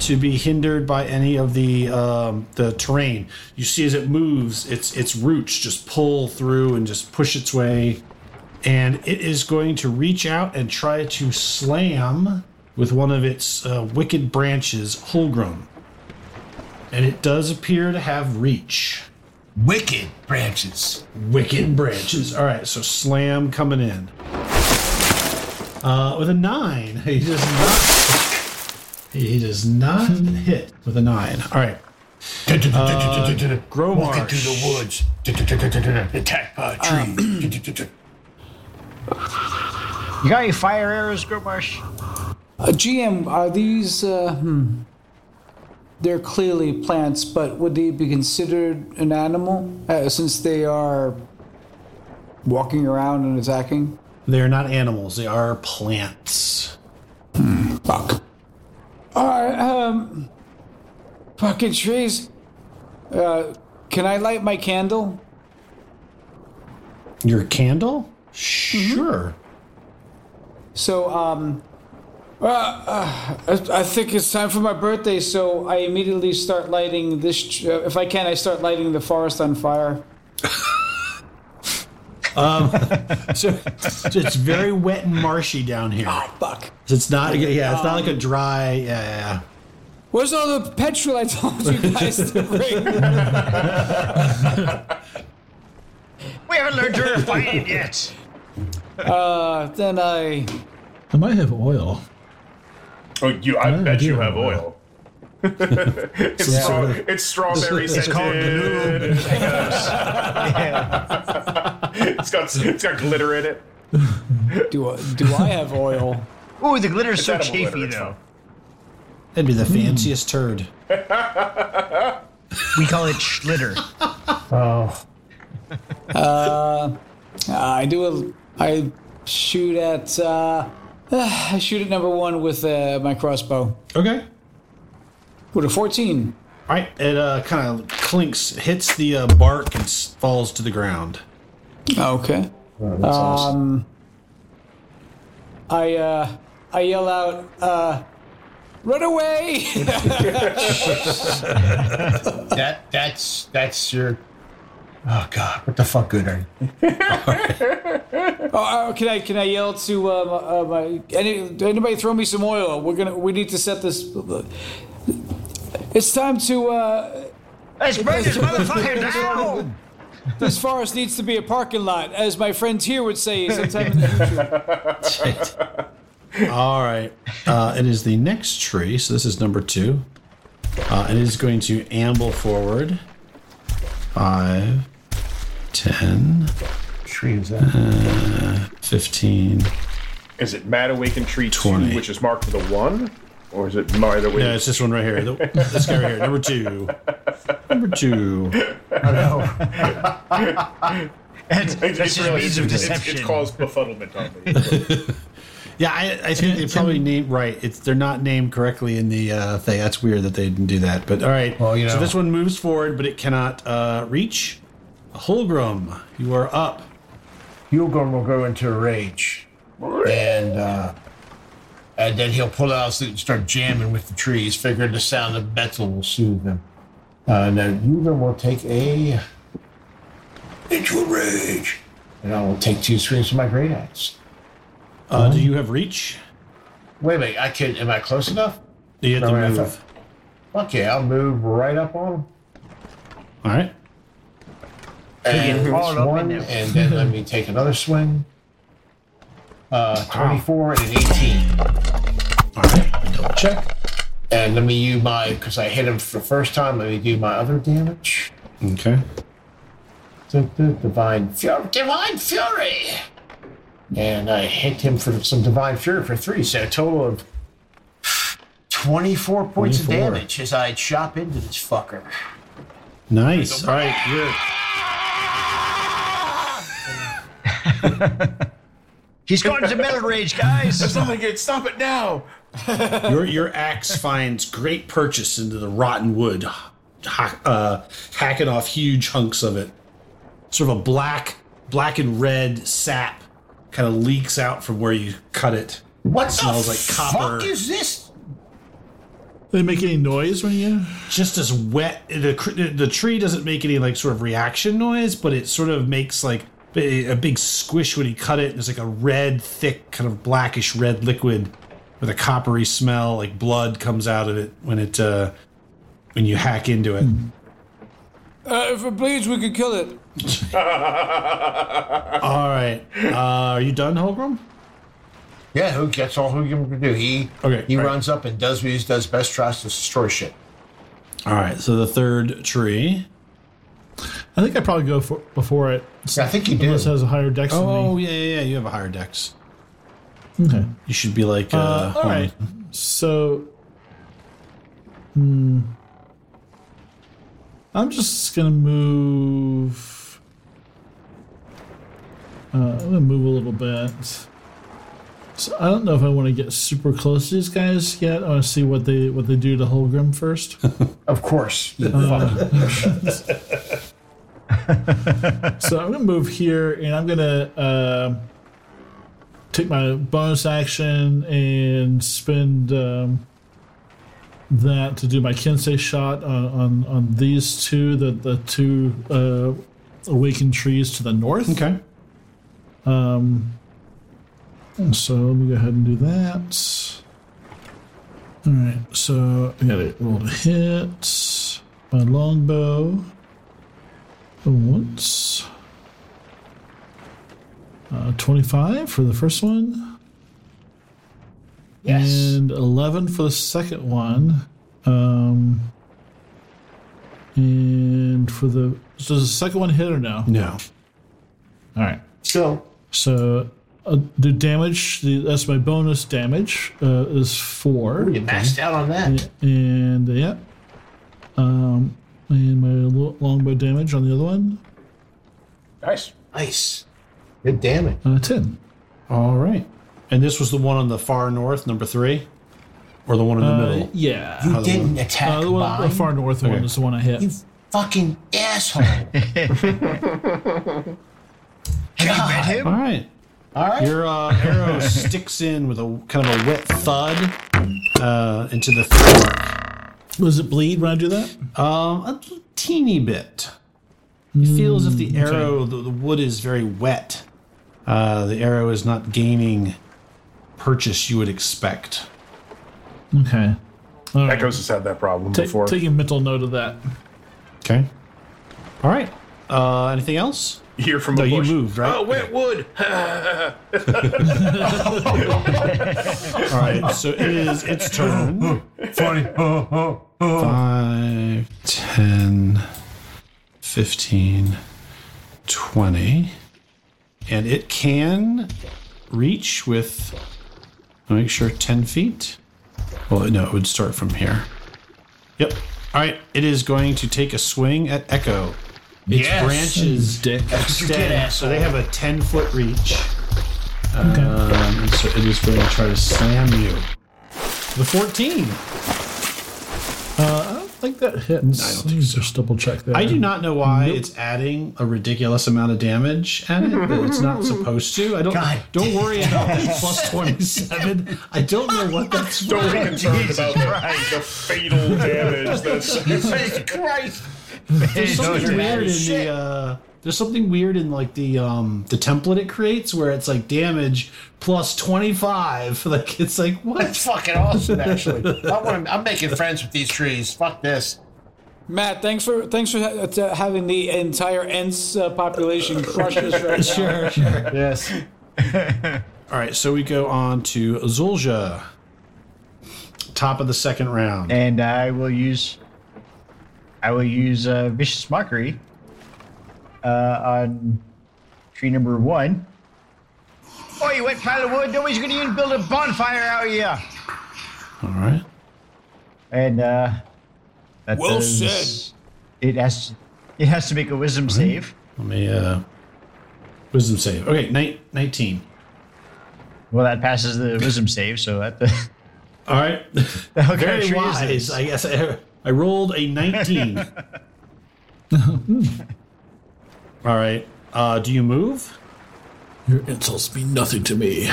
to be hindered by any of the um, the terrain. You see, as it moves, its its roots just pull through and just push its way, and it is going to reach out and try to slam with one of its uh, wicked branches, Holgrim. And it does appear to have reach. Wicked branches. Wicked branches. All right, so slam coming in. Uh, with a nine, (laughs) he does not. He does not hit with a nine. All right, Gromarsh. Walking through the woods. Attacked by a tree. You got any fire arrows, Gromarsh? Uh, GM, are these? Uh, hmm. They're clearly plants, but would they be considered an animal uh, since they are walking around and attacking? They are not animals. They are plants. Fuck. All right. Um. Fucking trees. Uh, can I light my candle? Your candle? Sure. So, um, uh, uh, I, I think it's time for my birthday, so I immediately start lighting this. tr- Uh, if I can, I start lighting the forest on fire. (laughs) (laughs) So, so it's very wet and marshy down here. Fuck. It's not. Yeah, it's not like a dry. Yeah, yeah. yeah. Where's all the petrol I told you guys to bring? (laughs) We haven't learned to refine it yet. Uh, then I. I might have oil. Oh, you I I bet you have have oil. It's, straw, (laughs) it's strawberry It's called scented. (laughs) it's got it's got glitter in it. Do, I- do I have oil? Ooh, the glitter is so edible glitter, chafy though. (laughs) That'd be the fanciest turd. We call it schlitter. Oh. I do a. I shoot at. Uh, (sighs) I shoot at number one with uh, my crossbow. Okay. With a 14. All right. It uh, kind of clinks, hits the uh, bark, and s- falls to the ground. Okay. Um, I uh, I yell out, uh, "Run away!" (laughs) That that's that's your. Oh God! What the fuck good are you? oh, uh, can I can I yell to uh, uh, my any, anybody throw me some oil? We're gonna we need to set this. It's time to. Uh, Let's burn this motherfucker (laughs) down! this forest needs to be a parking lot, as my friends here would say sometime in the future. (laughs) All right. Uh, it is the next tree. So this is number two. Uh, it is going to amble forward. Five, ten, Tree is that? 15. Is it Mad Awakened Tree 20. 2, which is marked with a 1? Or is it Mad Awakened? Yeah, it's this one right here. The- This guy right here. Number two. Number two. (laughs) That's, It's, that's it's just really, means of it's, it's, deception. it's caused befuddlement on me. (laughs) Yeah, I, I think they probably named right. It's they're not named correctly in the uh, thing. That's weird that they didn't do that. But all right. Well, you know. So this one moves forward, but it cannot uh, reach. Holgrim, you are up. Holgrim will go into a rage. and uh, and then he'll pull out his lute and start jamming with the trees, figuring the sound of metal will soothe him. Uh, and then Hubert will take a into a rage, and I will take two swings with my great axe. Uh, do you have reach? Wait a minute, I can. Am I close enough? You have to No, I move. thought- Okay, I'll move right up on him. All right. And crawled up in one, and then let me take another swing. Uh, 24 and an 18. All right. Double check. And let me use my, because I hit him for the first time, let me do my other damage. Okay. Du- du- Divine Fury. Divine Fury! And I hit him for some Divine Fury for three, so a total of 24 points 24. of damage as I chop into this fucker. Nice. All right. You're (laughs) (laughs) (laughs) He's going to metal rage, guys. Something get stop it now. (laughs) your your axe finds great purchase into the rotten wood, ha- uh, hacking off huge hunks of it. Sort of a black, black and red sap kind of leaks out from where you cut it. What smells the like fuck copper. Fuck is this? They make any noise when you? Just as wet. The the tree doesn't make any like sort of reaction noise, but it sort of makes like a a big squish when you cut it. There's like a red, thick, kind of blackish red liquid with a coppery smell, like blood comes out of it when it uh, when you hack into it. Uh, if it bleeds, we could kill it. (laughs) All right. Uh, are you done, Holgrim? Yeah, who gets all who you can do? He Okay, He right. runs up and does what he does best, tries to destroy shit. All right. So the third tree. I think I probably go for before it. Yeah, I think you do. Unless it has a higher dex Oh than yeah, yeah, yeah. You have a higher dex. Okay. You should be like. Uh, Uh, all right. So, hmm, I'm just gonna move. Uh, I'm gonna move a little bit. So I don't know if I want to get super close to these guys yet. I want to see what they what they do to Holgrim first. (laughs) Of course. Uh, (laughs) so I'm gonna move here, and I'm gonna uh, take my bonus action and spend um, that to do my Kensei shot on on, on these two, the the two uh, awakened trees to the north. okay. So let me go ahead and do that. All right, so I got to roll to hit my longbow once. Uh, 25 for the first one. yes. And 11 for the second one. Um, and for the. So does the second one hit or no? No. All right. So, So uh, the damage, the, that's my bonus damage, uh, is four. you maxed out on that. And uh, yeah. Um, and my longbow damage on the other one, Nice. Nice. Good damage. uh, 10. All right. And this was the one on the far north, number three, or the one in the Uh, middle. yeah. You didn't attack Uh, the one, the far north one Okay. is the one I hit. You fucking asshole. (laughs) God. him? All right. All right. Your uh, arrow (laughs) sticks in with a kind of a wet thud uh, into the fork. Does it bleed when I do that? Um, a teeny bit. You feel as if the arrow, the, the wood is very wet. Uh, the arrow is not gaining purchase you would expect. Okay. All right. Echoes has had that problem Ta- before. taking mental note of that. Okay. All right. Uh, anything else? You hear from No, a you moved, right? Oh, wet wood. (laughs) (laughs) All right. So it is its turn. Funny. 5, 10, 15, 20. And it can reach with, make sure, 10 feet. Well, no, it would start from here. Yep. All right. It is going to take a swing at Echo. Its Yes. branches Dick. what you get, extend, so they have a 10 foot reach. Um, and so it is going to try to slam you. The 14. i don't think that hits. I don't think so. Just double check that. I do not know why it's adding a ridiculous amount of damage at it that it's not supposed to. I don't. God don't worry about that plus twenty seven. (laughs) I don't know what that's for. Don't be concerned about the, the fatal damage. That's (laughs) Jesus Christ! There's something do weird that. in the. Uh, there's something weird in like the um the template it creates where it's like damage plus twenty five. (laughs) Like it's like what? That's fucking awesome, actually. I want to, I'm making friends with these trees. Fuck this. Matt, thanks for thanks for ha- to having the entire Ents uh, population crush us right now. Sure, sure. (laughs) Yes. (laughs) All right, so we go on to Zulja. Top of the second round. And I will use. I will use uh, vicious mockery. Uh, on tree number one. Oh, you wet pile of wood! Nobody's going to even build a bonfire out here. All right. And uh, that Well does- said. It has. It has to make a wisdom save. Let me uh wisdom save. Okay, ni- 19. Well, that passes the wisdom save, so that. (laughs) All right. (laughs) hell Very wise. I guess (laughs) I, I rolled a 19. (laughs) All right. Uh do you move? Your insults mean nothing to me.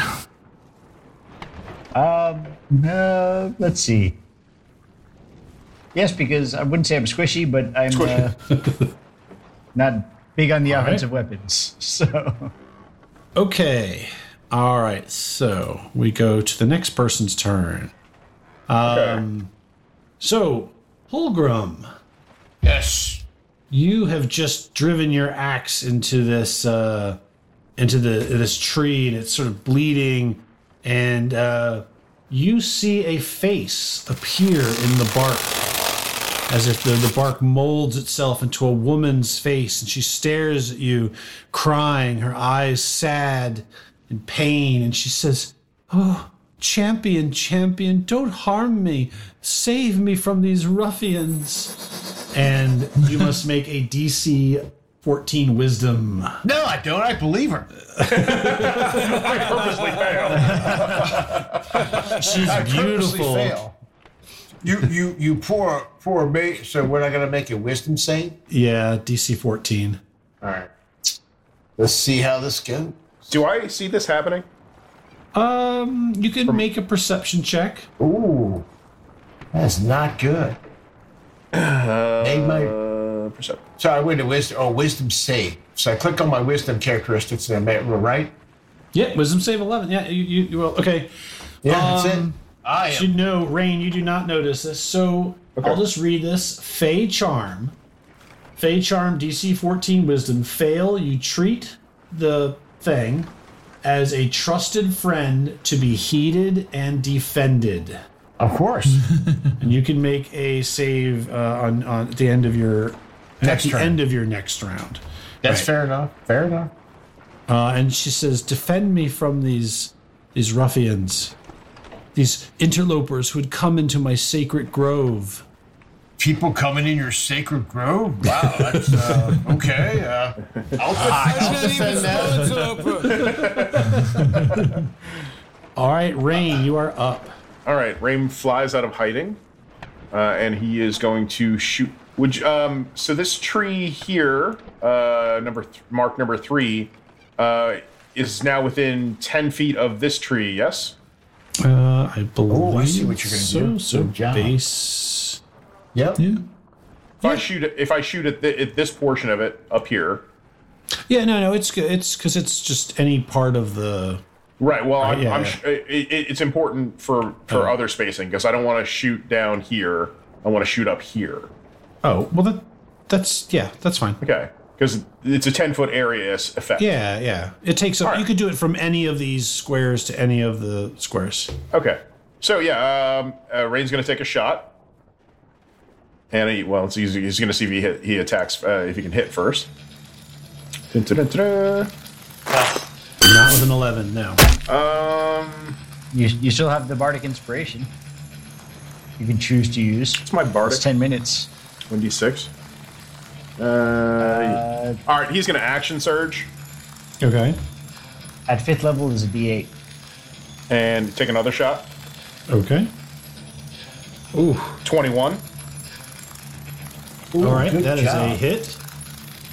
Um, uh, let's see. Yes, because I wouldn't say I'm squishy, but I'm uh, (laughs) not big on the All right. offensive weapons. (laughs) So, Okay. All right. So, we go to the next person's turn. Um so, Holgrim, Yes. you have just driven your axe into this uh into the this tree and it's sort of bleeding and uh you see a face appear in the bark as if the, the bark molds itself into a woman's face and she stares at you crying her eyes sad in pain and she says oh champion champion don't harm me save me from these ruffians and you must make a DC 14 wisdom. No, I don't. I believe her. I purposely failed. She's I purposely beautiful. fail. You, you, you poor, poor mate. So we're not gonna make a wisdom save. Yeah, DC 14. All right. Let's see how this goes. Do I see this happening? Um, you can make a perception check. Ooh, that's not good. Made my Uh, perception. so I went to wisdom. Oh, wisdom save. So I click on my wisdom characteristics and I made right. Yeah, wisdom save 11. Yeah, you, you, you will. Okay. Yeah, that's it. Um, I You know, Rain, you do not notice this. So Okay. I'll just read this. Fey Charm. Fey Charm, DC 14 Wisdom. Fail, you treat the thing as a trusted friend to be heeded and defended. Of course. (laughs) And you can make a save uh, on, on at the end of your Next at the turn. end of your next round. That's fair enough. Fair enough. Uh, and she says, "Defend me from these these ruffians, these interlopers who had come into my sacred grove." People coming in your sacred grove. Wow, that's uh, okay. Uh, I'll, I'll defend that. (laughs) All right, Rain, you are up. All right, Rain flies out of hiding, uh, and he is going to shoot. Would you, um? So this tree here, uh, number th- mark number three, uh, is now within ten feet of this tree. Yes. Uh, I believe. Oh, I see what you're gonna so, do. So Good job. base. Yep. Yeah. If I shoot, it- if I shoot at, th- at this portion of it up here, Yeah, no, no, it's good. It's because it's just any part of the. right? Well, I'm, yeah, I'm yeah. sh- it, it, it's important for for other spacing because I don't want to shoot down here. I want to shoot up here. Oh well, that that's yeah, that's fine. Okay, because it's a ten foot area effect. Yeah, yeah. It takes up. right. You could do it from any of these squares to any of the squares. Okay. So yeah, um, uh, Rain's going to take a shot, and he, well, it's easy. He's going to see if he hit, he attacks uh, if he can hit first. Dun-dun-dun-dun. Not with an eleven, no. Um, you, you still have the bardic inspiration. You can choose to use. it's my bardic. It's ten minutes. One d six. Uh, Uh, all right, he's going to action surge Okay. at fifth level is a D8. and take another shot. Okay. Ooh. Twenty one. All right, good that is a hit.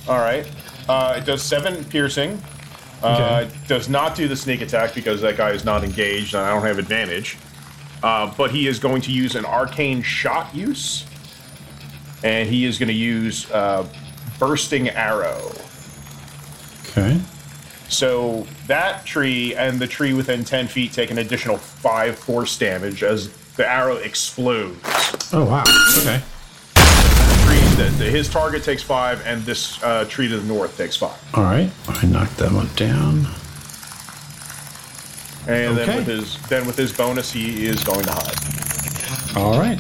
All right. Uh, it does seven piercing. Uh, does not do the sneak attack because that guy is not engaged and I don't have advantage. Uh, but he is going to use an arcane shot use, and he is going to use uh, bursting arrow. Okay. So that tree and the tree within ten feet take an additional five force damage as the arrow explodes. Oh wow. Okay. Tree, the, the- his target takes five, and this uh, tree to the north takes five. All right. I knocked that one down. And Okay. then with his then with his bonus, he is going to hide. All right.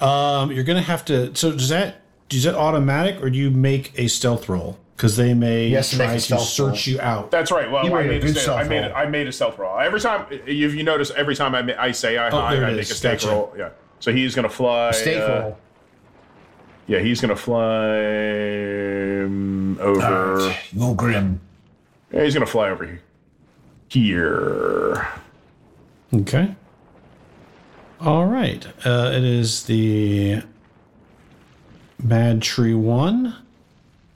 Um, you're gonna have to. So does that is that automatic, or do you make a stealth roll? Because they may Yes, to try to stealth search you out. That's right. Well, I made a made, stealth, I made roll. I made a stealth roll. Every time, if you notice, every time I, ma- I say I hide, Oh, there I make a stealth Gotcha. roll. Yeah. So he's gonna fly. Stay uh, full. Yeah, he's gonna fly um, over. Go grim. Yeah, he's gonna fly over here. Okay. All right. Uh, it is the Mad Tree one.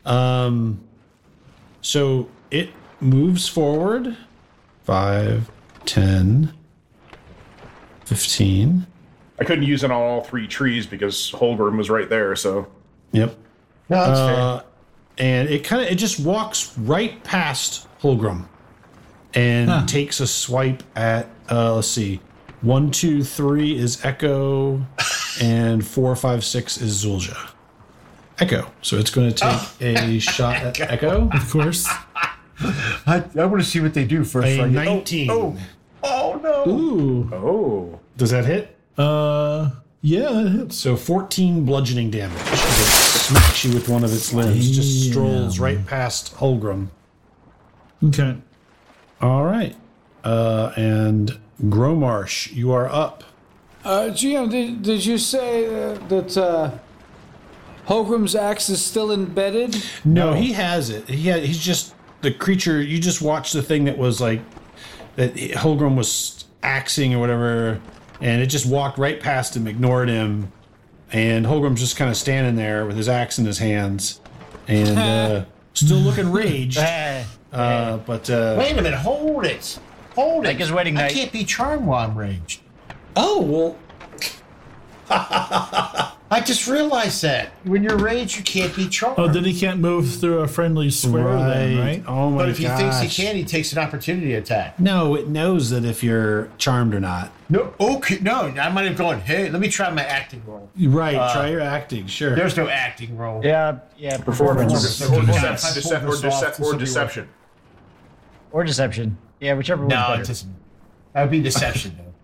Um, so it moves forward 5, 10, 15. I couldn't use it on all three trees because Holgrim was right there. So Yep. No, that's Uh, and it kind of it just walks right past Holgrim and takes a swipe at uh let's see one two three is echo (laughs) and four five six is zulja echo so it's going to take a shot at (laughs) echo Of course. I, I want to see what they do first. a so 19 Oh, oh, oh no! Ooh. oh, does that hit Uh, yeah, it hits. so 14 bludgeoning damage as it smacks you with one of its limbs just strolls right past Holgrim Okay. All right. Uh, and Gromarsh, you are up. Uh, GM, did, did you say uh, that uh, Holgrim's axe is still embedded? No, he has it. He had, he's just the creature. You just watched the thing that was like that Holgrim was axing or whatever, and it just walked right past him, ignored him, and Holgrim's just kind of standing there with his axe in his hands, and (laughs) uh, still looking raged. Eh, (laughs) Uh, but uh, Wait a minute. Hold it. Hold it. Like his wedding I can't be charmed while I'm raged. oh well, (laughs) I just realized that. When you're raged, you can't be charmed. Oh, then he can't move through a friendly square then, right? Oh my god. but if he thinks he can, he takes an opportunity attack. No, it knows that if you're charmed or not. No, okay, no. I might have gone. Hey, let me try my acting role. Right, uh, try your acting, sure. There's no acting role. yeah, yeah. Performance or, Okay. decep- Yeah, I decep- pulled or, this decep- or deception. or deception. Yeah, whichever one's No, better. it. That would be deception, though.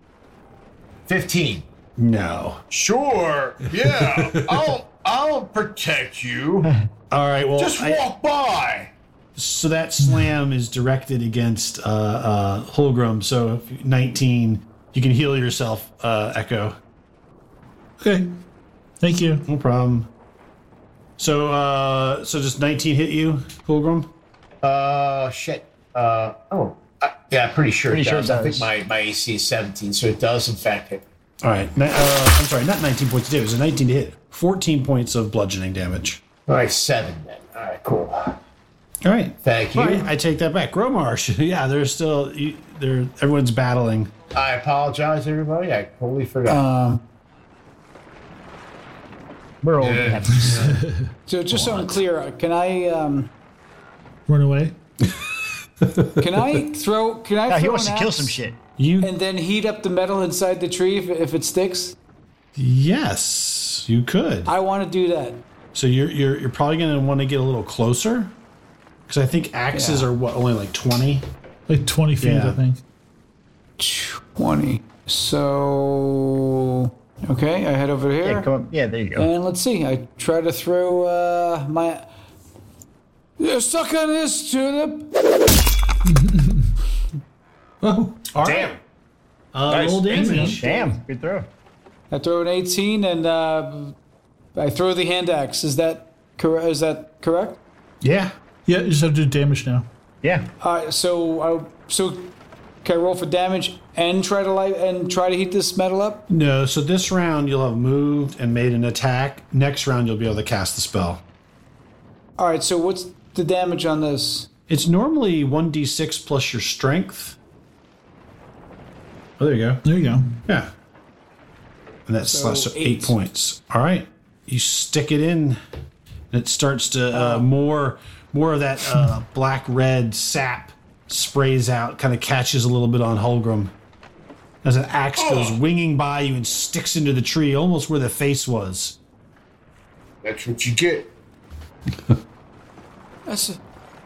Fifteen. No. Sure. Yeah. (laughs) I'll I'll protect you. All right. Well, Just I- walk by. so that slam is directed against uh, uh, Holgrim. So if 19, you can heal yourself, uh, Echo. Okay. Thank you. No problem. So, uh, so just 19 hit you, Holgrim. Uh, shit. Uh, oh. Uh, yeah, pretty sure Pretty it sure does. I think my, my AC is 17, so it does, in fact, hit. All right. uh, I'm sorry, not 19 points of It was a 19 to hit. 14 points of bludgeoning damage. All right, seven then. All right, cool. All right. Thank you. All right, I take that back. Gromarsh. (laughs) yeah, they're still. You, they're everyone's battling. I apologize, everybody. I totally forgot. Um, We're old. Yeah. (laughs) so just so I'm clear, can I um, Run away. can I (laughs) throw can I No, throw he wants an to kill axe some shit. You and then heat up the metal inside the tree if, if it sticks? yes, you could. I want to do that. So you're you're you're probably going to want to get a little closer because I think axes Yeah. are what only like 20. Like 20 feet, Yeah. I think. 20. So okay, I head over here. Yeah, come up. Yeah, there you go. And let's see. I try to throw uh, my. You're stuck on this tulip. (laughs) Oh, all right. Damn. Uh, Nice. roll damage. Damn, good throw. I throw an 18 and uh, I throw the hand axe. Is that correct? Is that correct? Yeah. Yeah, you just have to do damage now. Yeah. All right. So, uh, so Can I roll for damage and try to light and try to heat this metal up? No, so this round you'll have moved and made an attack. Next round you'll be able to cast the spell. All right. So what's the damage on this? It's normally 1d6 plus your strength. Oh, there you go. There you go. Yeah. And that's So so eight. eight. points. All right. You stick it in, and it starts to uh, more more of that uh, (laughs) black red sap sprays out, kind of catches a little bit on Holgrim. As an axe goes winging by you and sticks into the tree, almost where the face was. That's what you get. (laughs) That's. A,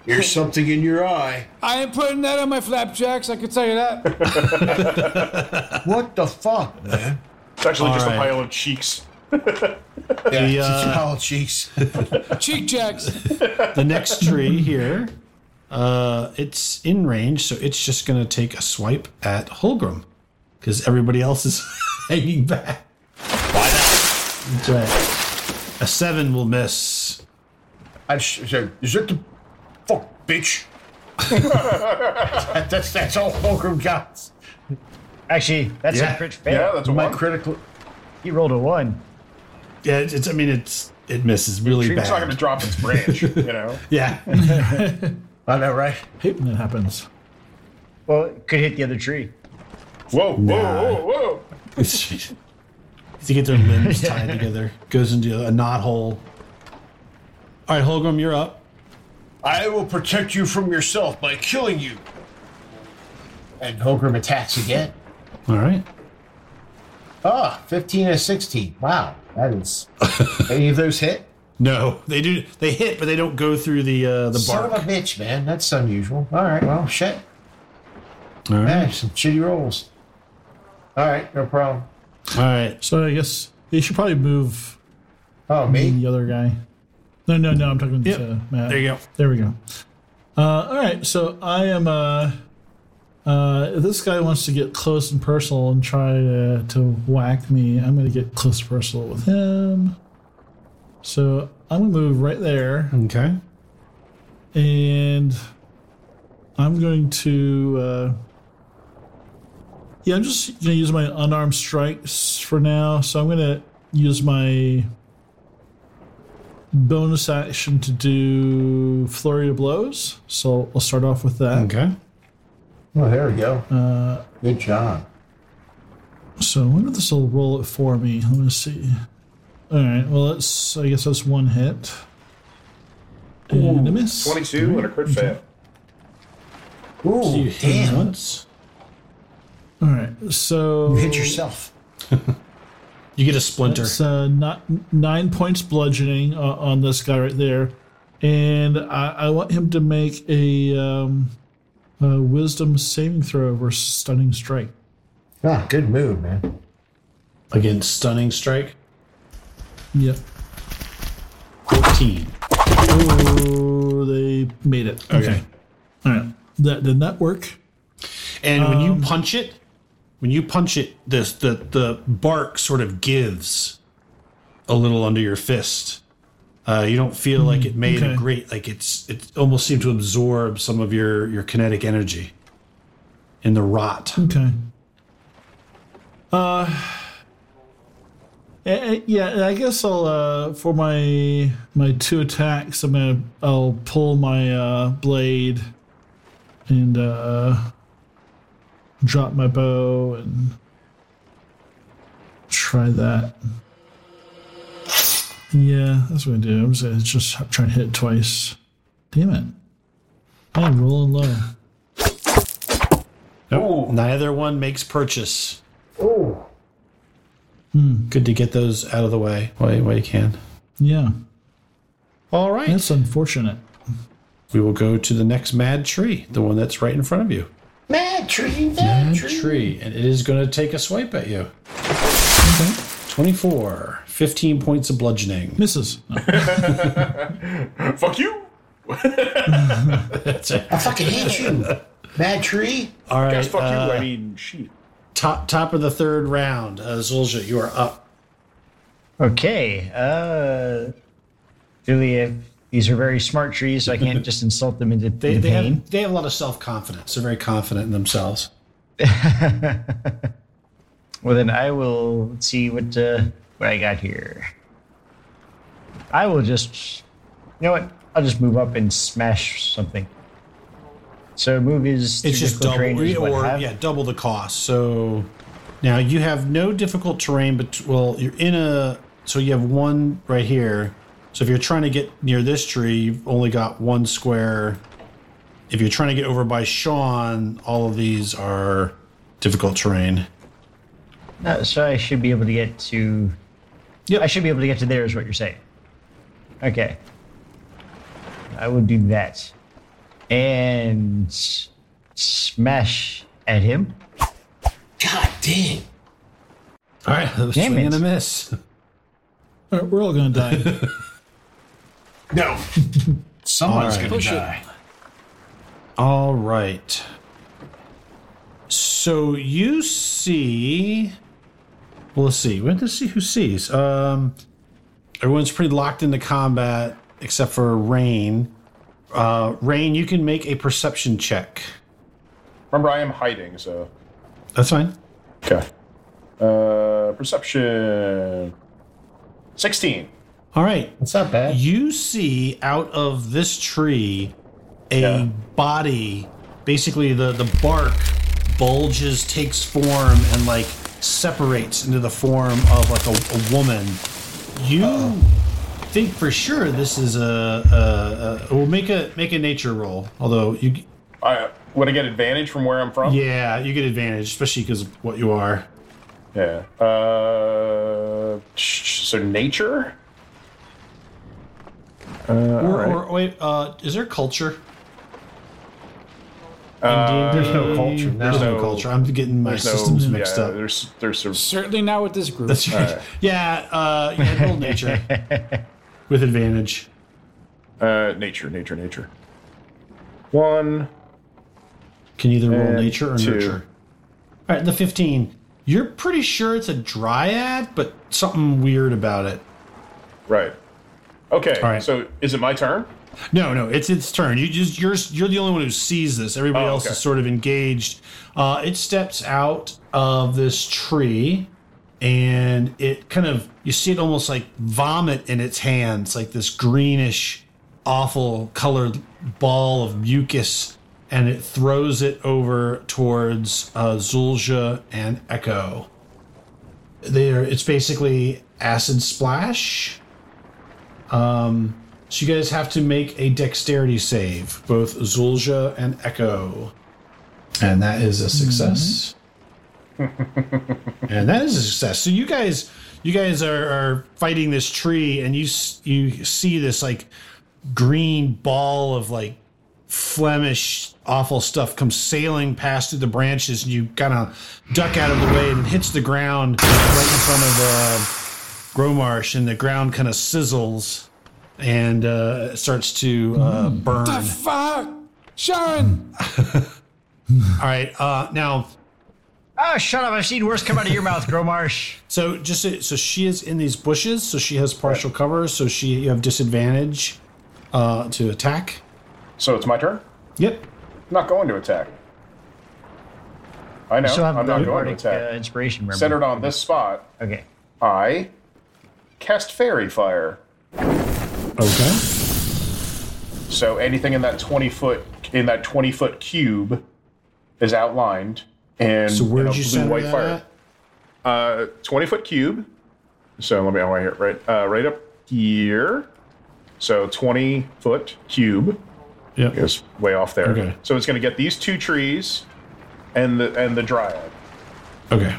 Here's (laughs) something in your eye. I ain't putting that on my flapjacks. I can tell you that. (laughs) What the fuck, man? It's actually All just right. a pile of cheeks. Yeah, (laughs) The, it's uh, a pile of cheeks. Cheek jacks. The next tree here, uh, it's in range, so it's just going to take a swipe at Holgrim because everybody else is hanging back. Why not? That's right. A seven will miss. I sh- said, is that the fuck, bitch? that, that's that's all Fulcrum got. Actually, that's Yeah. a crit fail. Yeah, that's a My one. critical. He rolled a one. Yeah, it's, it's I mean, it's it misses really It's not going to drop its branch, you (laughs) know. Yeah, (laughs) I know, right? hate when that happens. Well, it could hit the other tree. Whoa, whoa, Nah. whoa, whoa. It's- to get their limbs (laughs) tied together goes into a knot hole. All right, Holgrim, you're up. I will protect you from yourself by killing you. And Holgrim attacks again. All right. Ah, 15 and 16. Wow, that is. (laughs) Any of those hit? No, they do. They hit, but they don't go through the uh, the Son bark. of a bitch, man. That's unusual. All right, well, shit. All right. Man, some shitty rolls. All right, no problem. All right. So I guess you should probably move Oh, me, the other guy. No, no, no. I'm talking Yep. to Matt. There you go. There we go. Uh, all right, so I am. Uh, uh, this guy wants to get close and personal and try to, to whack me, I'm going to get close and personal with him. So I'm going to move right there, Okay. and I'm going to. Uh, yeah, I'm just going to use my unarmed strikes for now. So I'm going to use my bonus action to do flurry of blows. So I'll start off with that. Okay. Oh, there we go. Uh, Good job. so I wonder if this will roll it for me. Let me see. All right. Well, that's I guess that's one hit. And a miss. 22 and a crit fail. Ooh, You hit damn. once. All right. So You hit yourself. (laughs) You get a splinter. It's uh, not nine points bludgeoning uh, on this guy right there, and I, I want him to make a, um, a wisdom saving throw versus stunning strike. Ah, good move, man. Against stunning strike. Yep. 14. Oh, they made it. Okay. All right. That did that work? And when you punch it, when you punch it, this the the bark sort of gives a little under your fist. Uh, you don't feel like it made okay. a great like it's it almost seemed to absorb some of your your kinetic energy in the rot. Okay. Uh. eh, eh, Yeah, I guess I'll uh for my my two attacks I'm gonna I'll pull my uh blade and uh drop my bow and try that. Yeah, that's what I do. I'm just gonna just try to hit it twice. Damn it. I'm rolling low. Nope. Neither one makes purchase. Oh, Good to get those out of the way while you, while you can. Yeah. All right. That's unfortunate. We will go to the next mad tree, the one that's right in front of you. Mad tree, mad, Mad tree. tree, and it is going to take a swipe at you. Okay. 24, 15 points of bludgeoning. Misses. No. (laughs) Fuck you! That's it. I fucking hate you. Mad tree. All right. Guys, fuck uh, you, I mean, sheet. top top of the third round, uh, Zulja, you are up. Okay. Uh, really, if these are very smart trees, so I can't (laughs) just insult them into They, they pain. have they have a lot of self confidence. They're very confident in themselves. (laughs) well, then I will let's see what uh, what I got here. I will just, you know what? I'll just move up and smash something. So move is It's just double, is or yeah, double the cost. So now you have no difficult terrain, but well, you're in a. So you have one right here. So if you're trying to get near this tree, you've only got one square. If you're trying to get over by Sean, all of these are difficult terrain. No, so I should be able to get to. Yep. I should be able to get to there, is what you're saying. Okay. I will do that. And smash at him. God damn. All right, Damn swing it. and a miss. All right, we're all gonna die. (laughs) No. Someone's All right. gonna Push it. die. All right. So you see. Well, let's see. We have to see who sees. Um, everyone's pretty locked into combat except for Rain. Uh, Rain, you can make a perception check. Remember, I am hiding, so That's fine. okay. Uh, perception. Sixteen. All right. That's not bad. You see out of this tree a Yeah. body. Basically, the, the bark bulges, takes form, and like separates into the form of like a, a woman. You think for sure this is a, a, a. We'll make a make a nature roll. Although you, I would I get advantage from where I'm from? yeah, you get advantage, especially because what you are. Yeah. Uh, so nature. Uh, Or, alright. or wait, uh, is there culture? Uh, There's no culture. There's no, no- culture. I'm getting my there's no- systems mixed yeah, up. There's there's some Certainly not with this group. That's right. (laughs) Yeah, uh, yeah, roll nature (laughs) with advantage. uh, nature, nature, nature. One. Can either roll nature or two. nurture. All right, the 15. You're pretty sure it's a dryad, but something weird about it. Right. Okay. All right. So is it my turn? No, no, it's its turn. You just you're you're the only one who sees this. Everybody Oh, else okay. is sort of engaged. Uh, it steps out of this tree, and it kind of you see it almost like vomit in its hands, like this greenish, awful colored ball of mucus, and it throws it over towards uh, Zulja and Echo. There, it's basically acid splash. Um, so you guys have to make a dexterity save, both Zulja and Echo. And that is a success. (laughs) and that is a success. So you guys you guys are, are fighting this tree and you you see this like green ball of like Flemish awful stuff comes sailing past through the branches and you kind of duck out of the way and it hits the ground right in front of uh, Gromarsh and the ground kind of sizzles and uh, starts to uh, burn. What the fuck? Sharon! (laughs) All right, uh, now Oh, shut up. I've seen worse come out of your mouth, Gromarsh. (laughs) so just so, so she is in these bushes, so she has partial cover, so she you have disadvantage uh, to attack. So it's my turn. Yep. I'm not going to attack. I know. You I'm not going to attack. uh, inspiration, remember? Centered on this spot, Okay. I cast faerie fire. Okay. So anything in that 20 foot in that 20 foot cube is outlined and So where in a did you blue white that fire. at? Uh, 20 foot cube. So let me oh, right here, right, uh, right up here. So 20 foot cube Yep. is way off there. Okay. So it's going to get these two trees and the and the dryad. Okay.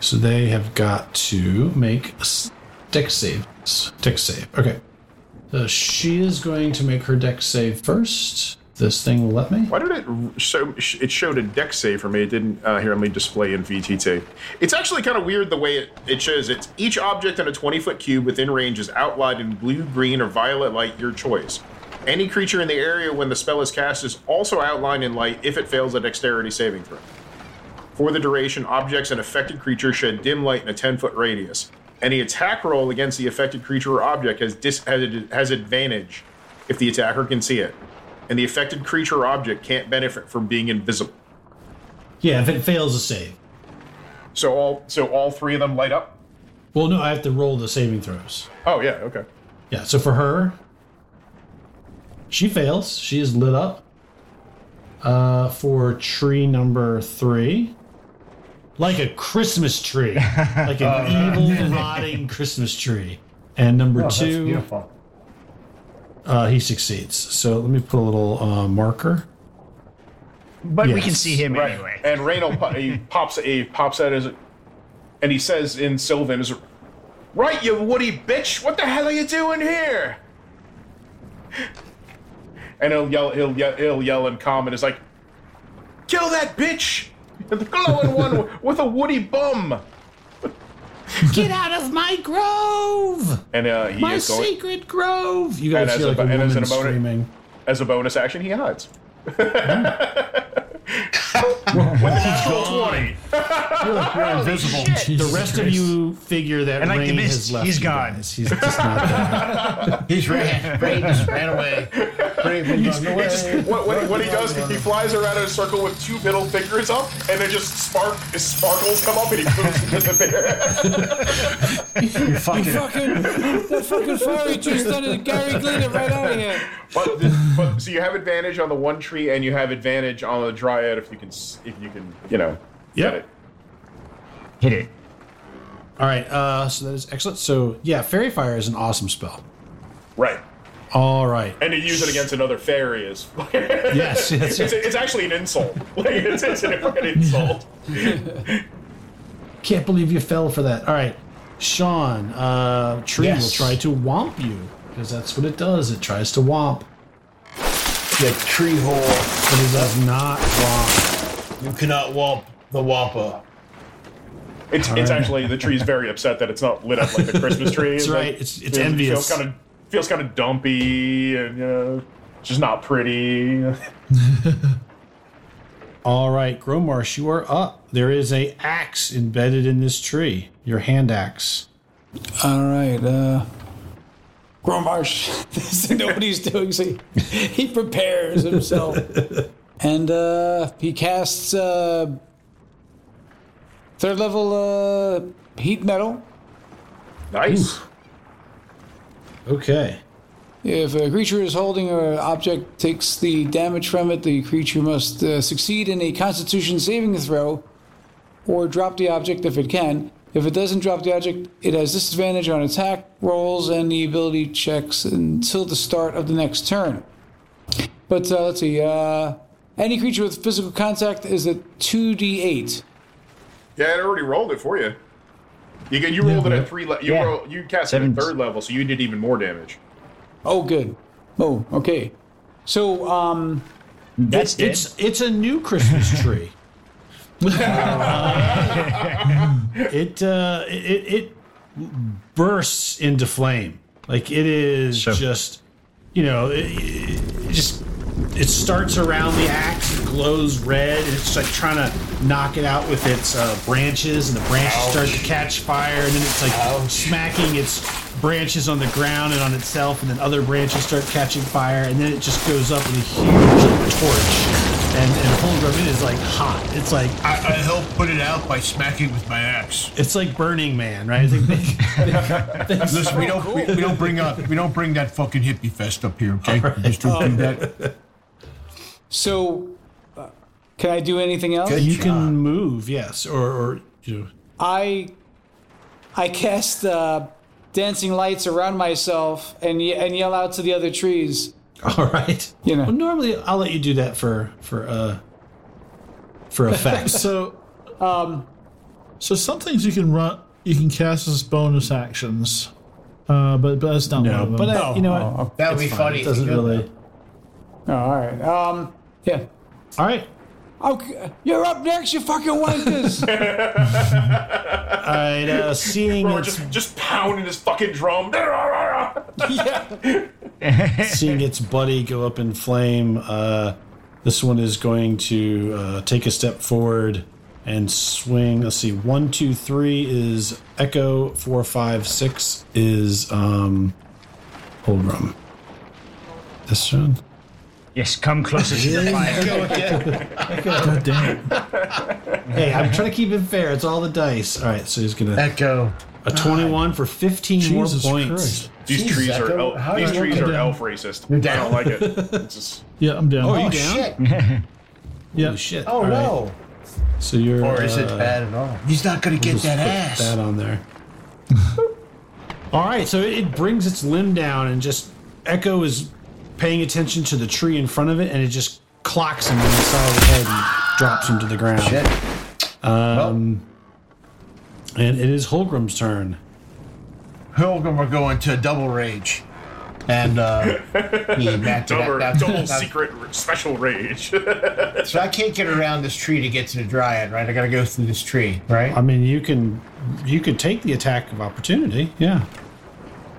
So they have got to make a s- dex save. Dex save. Okay. So she is going to make her dex save first. This thing will let me. Why did it show? It showed a dex save for me. It didn't. Uh, here, let me display in VTT. It's actually kind of weird the way it, it shows. It's each object in a 20 foot cube within range is outlined in blue, green, or violet light, your choice. Any creature in the area when the spell is cast is also outlined in light if it fails a dexterity saving throw. For the duration, objects and affected creatures shed dim light in a 10 foot radius. Any attack roll against the affected creature or object has, dis- has, has advantage if the attacker can see it, and the affected creature or object can't benefit from being invisible. Yeah, if it fails a save. So all so all three of them light up. Well, no, I have to roll the saving throws. Oh yeah, okay. Yeah, so for her, she fails. She is lit up. Uh, for tree number three, like a Christmas tree, (laughs) like an evil, rotting Christmas tree. And number Oh, that's two, uh, he succeeds. So let me put a little uh, marker. But we can see him Right. anyway. And Reynold po- he (laughs) pops he pops out as and he says in Sylvan is Right, you woody bitch, what the hell are you doing here? And he'll yell he'll yell he'll yell in common is like Kill that bitch! The glowing one with a woody bum! Get out of my grove! And uh, he My is going secret grove! You guys as hear a like a bo- and as woman an opponent- screaming. as a bonus action he hides. (laughs) Gone. 20. You're invisible. The rest of you figure that And like the Rain mist, has left he's you gone. guys. He's just not there. (laughs) He's ran. Ray just ran away. Ray ran away. What, what, what he does, he flies around in a circle with two middle fingers up, and then just spark sparkles come up, and he moves into the air. (laughs) You fucking that fucking fire you just done it, Gary Glitter right out of here. But, but so you have advantage on the one tree, and you have advantage on the dryad if you can, if you can, you know, get Yep. it. Hit it. All right, uh, so that is excellent. So yeah, Faerie Fire is an awesome spell. Right. All right. And to use it against another fairy is. (laughs) Yes, that's It's, it's actually an insult. (laughs) Like, it's, it's an an (laughs) insult. Can't believe you fell for that. All right, Sean, uh, Tree Yes. will try to womp you because that's what it does. It tries to womp, The tree hole. but it does not womp. You cannot womp the wampa. It's, it's actually the tree's very upset that it's not lit up like the Christmas tree. That's Like, right. It's- it's it envious. Feels kind of feels kind of dumpy and you know, just not pretty. (laughs) All right, Gromarsh, you are up. There is a axe embedded in this tree. Your hand axe. All right, uh, Gromarsh. This is what he's doing. So he, he prepares himself, (laughs) and uh, he casts uh, third level uh, heat metal. Nice. Okay. If a creature is holding an object takes the damage from it, the creature must uh, succeed in a Constitution saving throw, or drop the object if it can. If it doesn't drop the object, it has disadvantage on attack rolls and the ability checks until the start of the next turn. But uh, let's see. Uh, any creature with physical contact is a 2d8. Yeah, I already rolled it for you. You get- you rolled it at three. Le- you Yeah. roll, you cast Seven- it at third level, so you did even more damage. Oh, good. Oh, okay. So, um, That's dead. It's it's a new Christmas (laughs) tree. (laughs) it uh, it it bursts into flame. Like it is So- just you know it, it just it starts around the axe, it glows red, and it's like trying to knock it out with its uh, branches, and the branches start to catch fire, and then it's like smacking its branches on the ground and on itself, and then other branches start catching fire, and then it just goes up in a huge like, torch. And, and Holgrim is like hot. It's like I, I help put it out by smacking with my axe. it's like Burning Man, right? I think they, Listen, we don't we, we don't bring up we don't bring that fucking hippie fest up here, okay? We just don't do that. (laughs) so uh, can I do anything else? Good you job. can move, yes, or or you know, I I cast uh, dancing lights around myself and ye- and yell out to the other trees. All right. You know. Well, normally I'll let you do that for for uh for (laughs) effect. So, um, so some things you can run, you can cast as bonus actions, uh, but but that's not one no, of them. but uh, you know what? Oh, That would be fine. funny. It doesn't really. oh, all right. Um, yeah. All right. Okay, you're up next, you fucking wankers. (laughs) All right. Uh, seeing Or its just just pounding his fucking drum. (laughs) yeah. seeing its buddy go up in flame, uh, this one is going to uh, take a step forward and swing. Let's see, one, two, three is Echo. Four, five, six is um, Holgrim. This one. Yes, come closer to the fire. (laughs) God damn it. Hey, I'm trying to keep it fair. It's all the dice. All right, so he's gonna Echo. a 21 for 15 Jesus more points. Christ. These Jeez, trees are Echo, el- how these do I trees are elf racist. You're I down? don't like it. (laughs) It's just, Yeah, I'm down. Oh, you Oh down? shit! (laughs) yeah. Holy shit! Oh All right. no! So you're. Or is it uh, bad at all? He's not gonna get just that put ass. That on there. All right, so it brings its limb down and just Echo is paying attention to the tree in front of it, and it just clocks him in the side of the head and drops him to the ground. Shit. Um, and it is Holgrim's turn. Holgrim are going to double rage. And uh, he (laughs) matched double, that, that, double that- secret r- special rage. (laughs) So I can't get around this tree to get to the dryad, right? I gotta go through this tree, right? I mean, you can you could take the attack of opportunity. Yeah.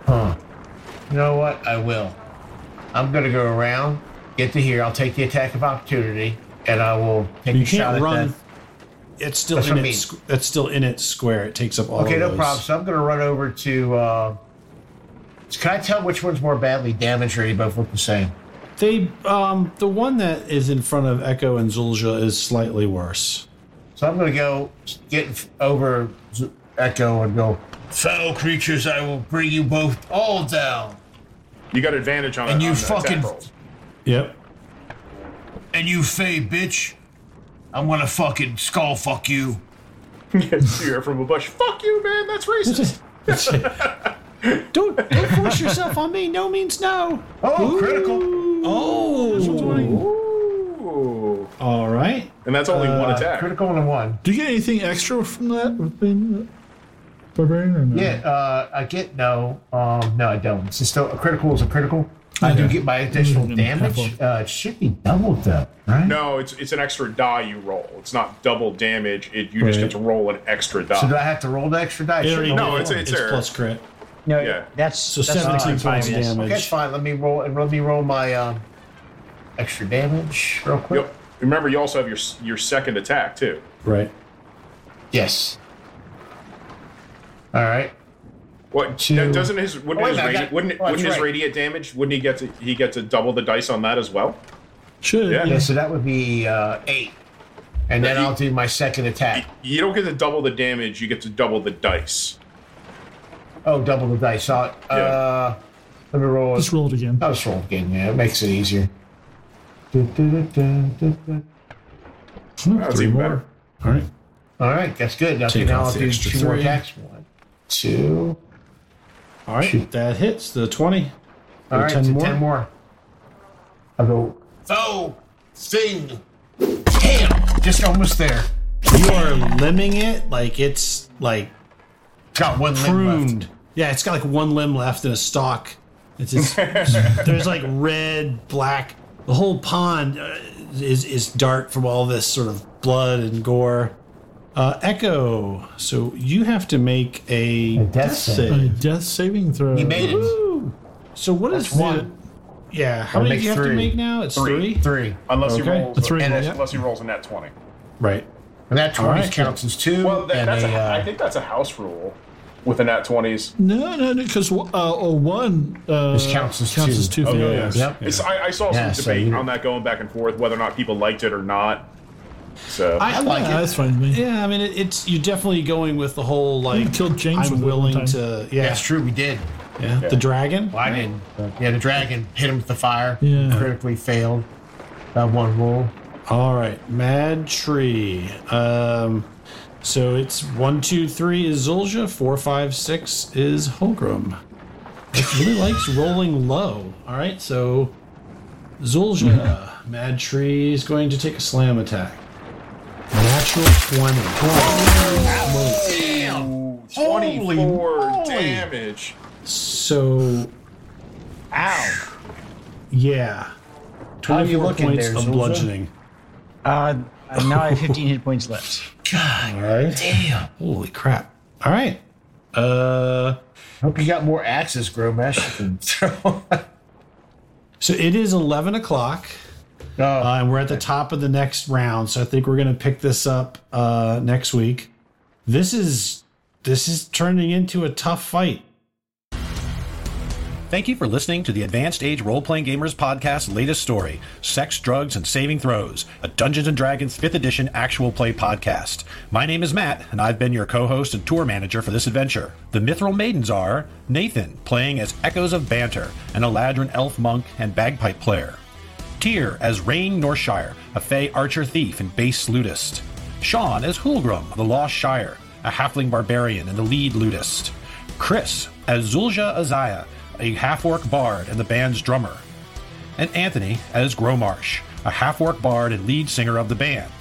Huh. You know what? I will. I'm gonna go around, get to here. I'll take the attack of opportunity, and I will take You a shot at run. that. It's still That's in what I its. Still in its square. It takes up all. Okay, of no those. problem. So I'm gonna run over to. Uh, can I tell which one's more badly damaged, or they both look the same? They um the one that is in front of Echo and Zulja is slightly worse. So I'm gonna go get over Z- Echo and go. Foul creatures, I will bring you both all down. You got advantage on And on you the fucking- Yep. And you, Fey bitch, I'm gonna fucking skull fuck you. (laughs) you hear from a bush. Fuck you, man. That's racist. (laughs) don't don't force yourself on me. No means no. Oh, critical! Oh. Ooh. All right. And that's only one Uh, attack. critical on a one. Do you get anything extra from that? With being Barbarian or no? Yeah, uh, I get no. Um, no, I don't. It's just still a critical is a critical. I do get my additional damage. Uh, it should be doubled though, right? No, it's it's an extra die you roll. It's not double damage. It you just Right. get to roll an extra die. So do I have to roll the extra dice? It already No, did. it's- it's it's there. plus crit. No, Yeah. that's So that's 17 fine, points of yes. damage. Okay, that's fine. Let me roll. Let me roll my um, extra damage real quick. Yep. Remember, you also have your s- your second attack too. Right. Yes. All right. What Two. that doesn't his wouldn't Oh, his radi- got- wouldn't oh, wouldn't his right. radiant damage wouldn't he get to he get to double the dice on that as well? Should. Yeah. Yeah. So that would be uh, eight, and then you- I'll do my second attack. You don't get to double the damage. You get to double the dice. Oh, double the dice. So, uh, let me roll. Just roll it again. I'll just roll again. Yeah, it makes it easier. Du- du- du-. That's Three even more. better. All right. All right, that's good. Okay, Take now off I'll the do two more three. attacks. One, two. All right. That hits the 20. All Go right, 10 so more. ten more. I'll go. Foul thing. Damn, just almost there. You are limbing it like it's like Got one limb left. pruned. Yeah, it's got like one limb left and a stalk. It's just, (laughs) there's like red, black. The whole pond uh, is is dark from all this sort of blood and gore. Uh, Echo. So you have to make a, A death save. A death saving throw. He made it. Woo! So what is That's one. Yeah, how many do you have to make now? It's three. Three. Unless Okay. he rolls That's right, unless, yeah. unless he rolls a nat twenty. Right. And that twenty right. counts as two. Well, that, and that's a, a, uh, I think that's a house rule with the nat twenties. No, no, no, because uh, oh, one uh, This counts as counts two. as two Oh, failures. Yep. It's, I, I saw Yeah, some so debate you- on that going back and forth whether or not people liked it or not. So I like Yeah, it. that's fine with me. Yeah, I mean it, it's you're definitely going with the whole like killed James I'm willing time. to yeah, That's true. We did. yeah the dragon. Well, I didn't. yeah, the dragon hit him with the fire. Yeah. Critically failed. That one roll. All right, Mad Tree. Um, so it's one, two, three is Zulja. Four, five, six is Holgrim. It really (laughs) likes rolling low. All right, so Zulja, Mad Tree is going to take a slam attack. Natural twenty. twenty four moly. damage. So, Ow. yeah, How you twenty-four points there, of Zulja? bludgeoning. Uh, now I have 15 hit points left. All right. Damn. Holy crap! All right. Uh. Hope you got more axes, Gromarsh. you. (laughs) So it is 11 o'clock, Oh, uh, and we're at the top of the next round. So I think we're going to pick this up uh, next week. This is this is turning into a tough fight. Thank you for listening to the Advanced Age Role Playing Gamers podcast latest story, Sex, Drugs, and Saving Throws, a Dungeons and Dragons 5th edition actual play podcast. My name is Matt, and I've been your co-host and tour manager for this adventure. The Mithril Maidens are Nathan, playing as Echoes of Banter, an Eladrin elf monk and bagpipe player. Tyr as Rain Northshire, a Fey archer thief and bass lutist. Sean as Holgrim, the Lost Shire, a halfling barbarian and the lead lutist. Chris as Zulja Azaya, a half orc bard and the band's drummer. And Anthony as Gromarsh, a half orc bard and lead singer of the band.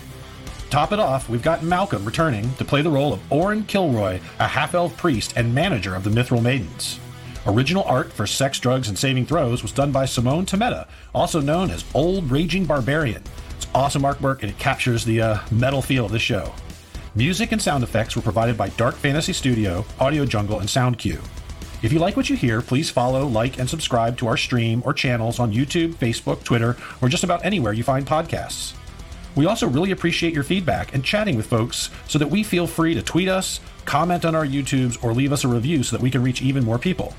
Top it off, we've got Malcolm returning to play the role of Orin Kilroy, a half elf priest and manager of the Mithril Maidens. Original art for Sex, Drugs, and Saving Throws was done by Simone Tometa, also known as Old Raging Barbarian. It's awesome artwork and it captures the uh, metal feel of the show. Music and sound effects were provided by Dark Fantasy Studio, Audio Jungle, and SoundQ. If you like what you hear, please follow, like, and subscribe to our stream or channels on YouTube, Facebook, Twitter, or just about anywhere you find podcasts. We also really appreciate your feedback and chatting with folks so that we feel free to tweet us, comment on our YouTubes, or leave us a review so that we can reach even more people.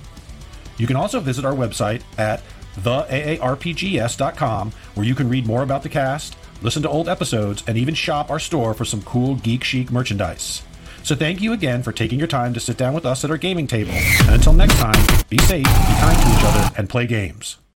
You can also visit our website at theaarpgs.com where you can read more about the cast, listen to old episodes, and even shop our store for some cool geek chic merchandise. So thank you again for taking your time to sit down with us at our gaming table. And until next time, be safe, be kind to each other, and play games.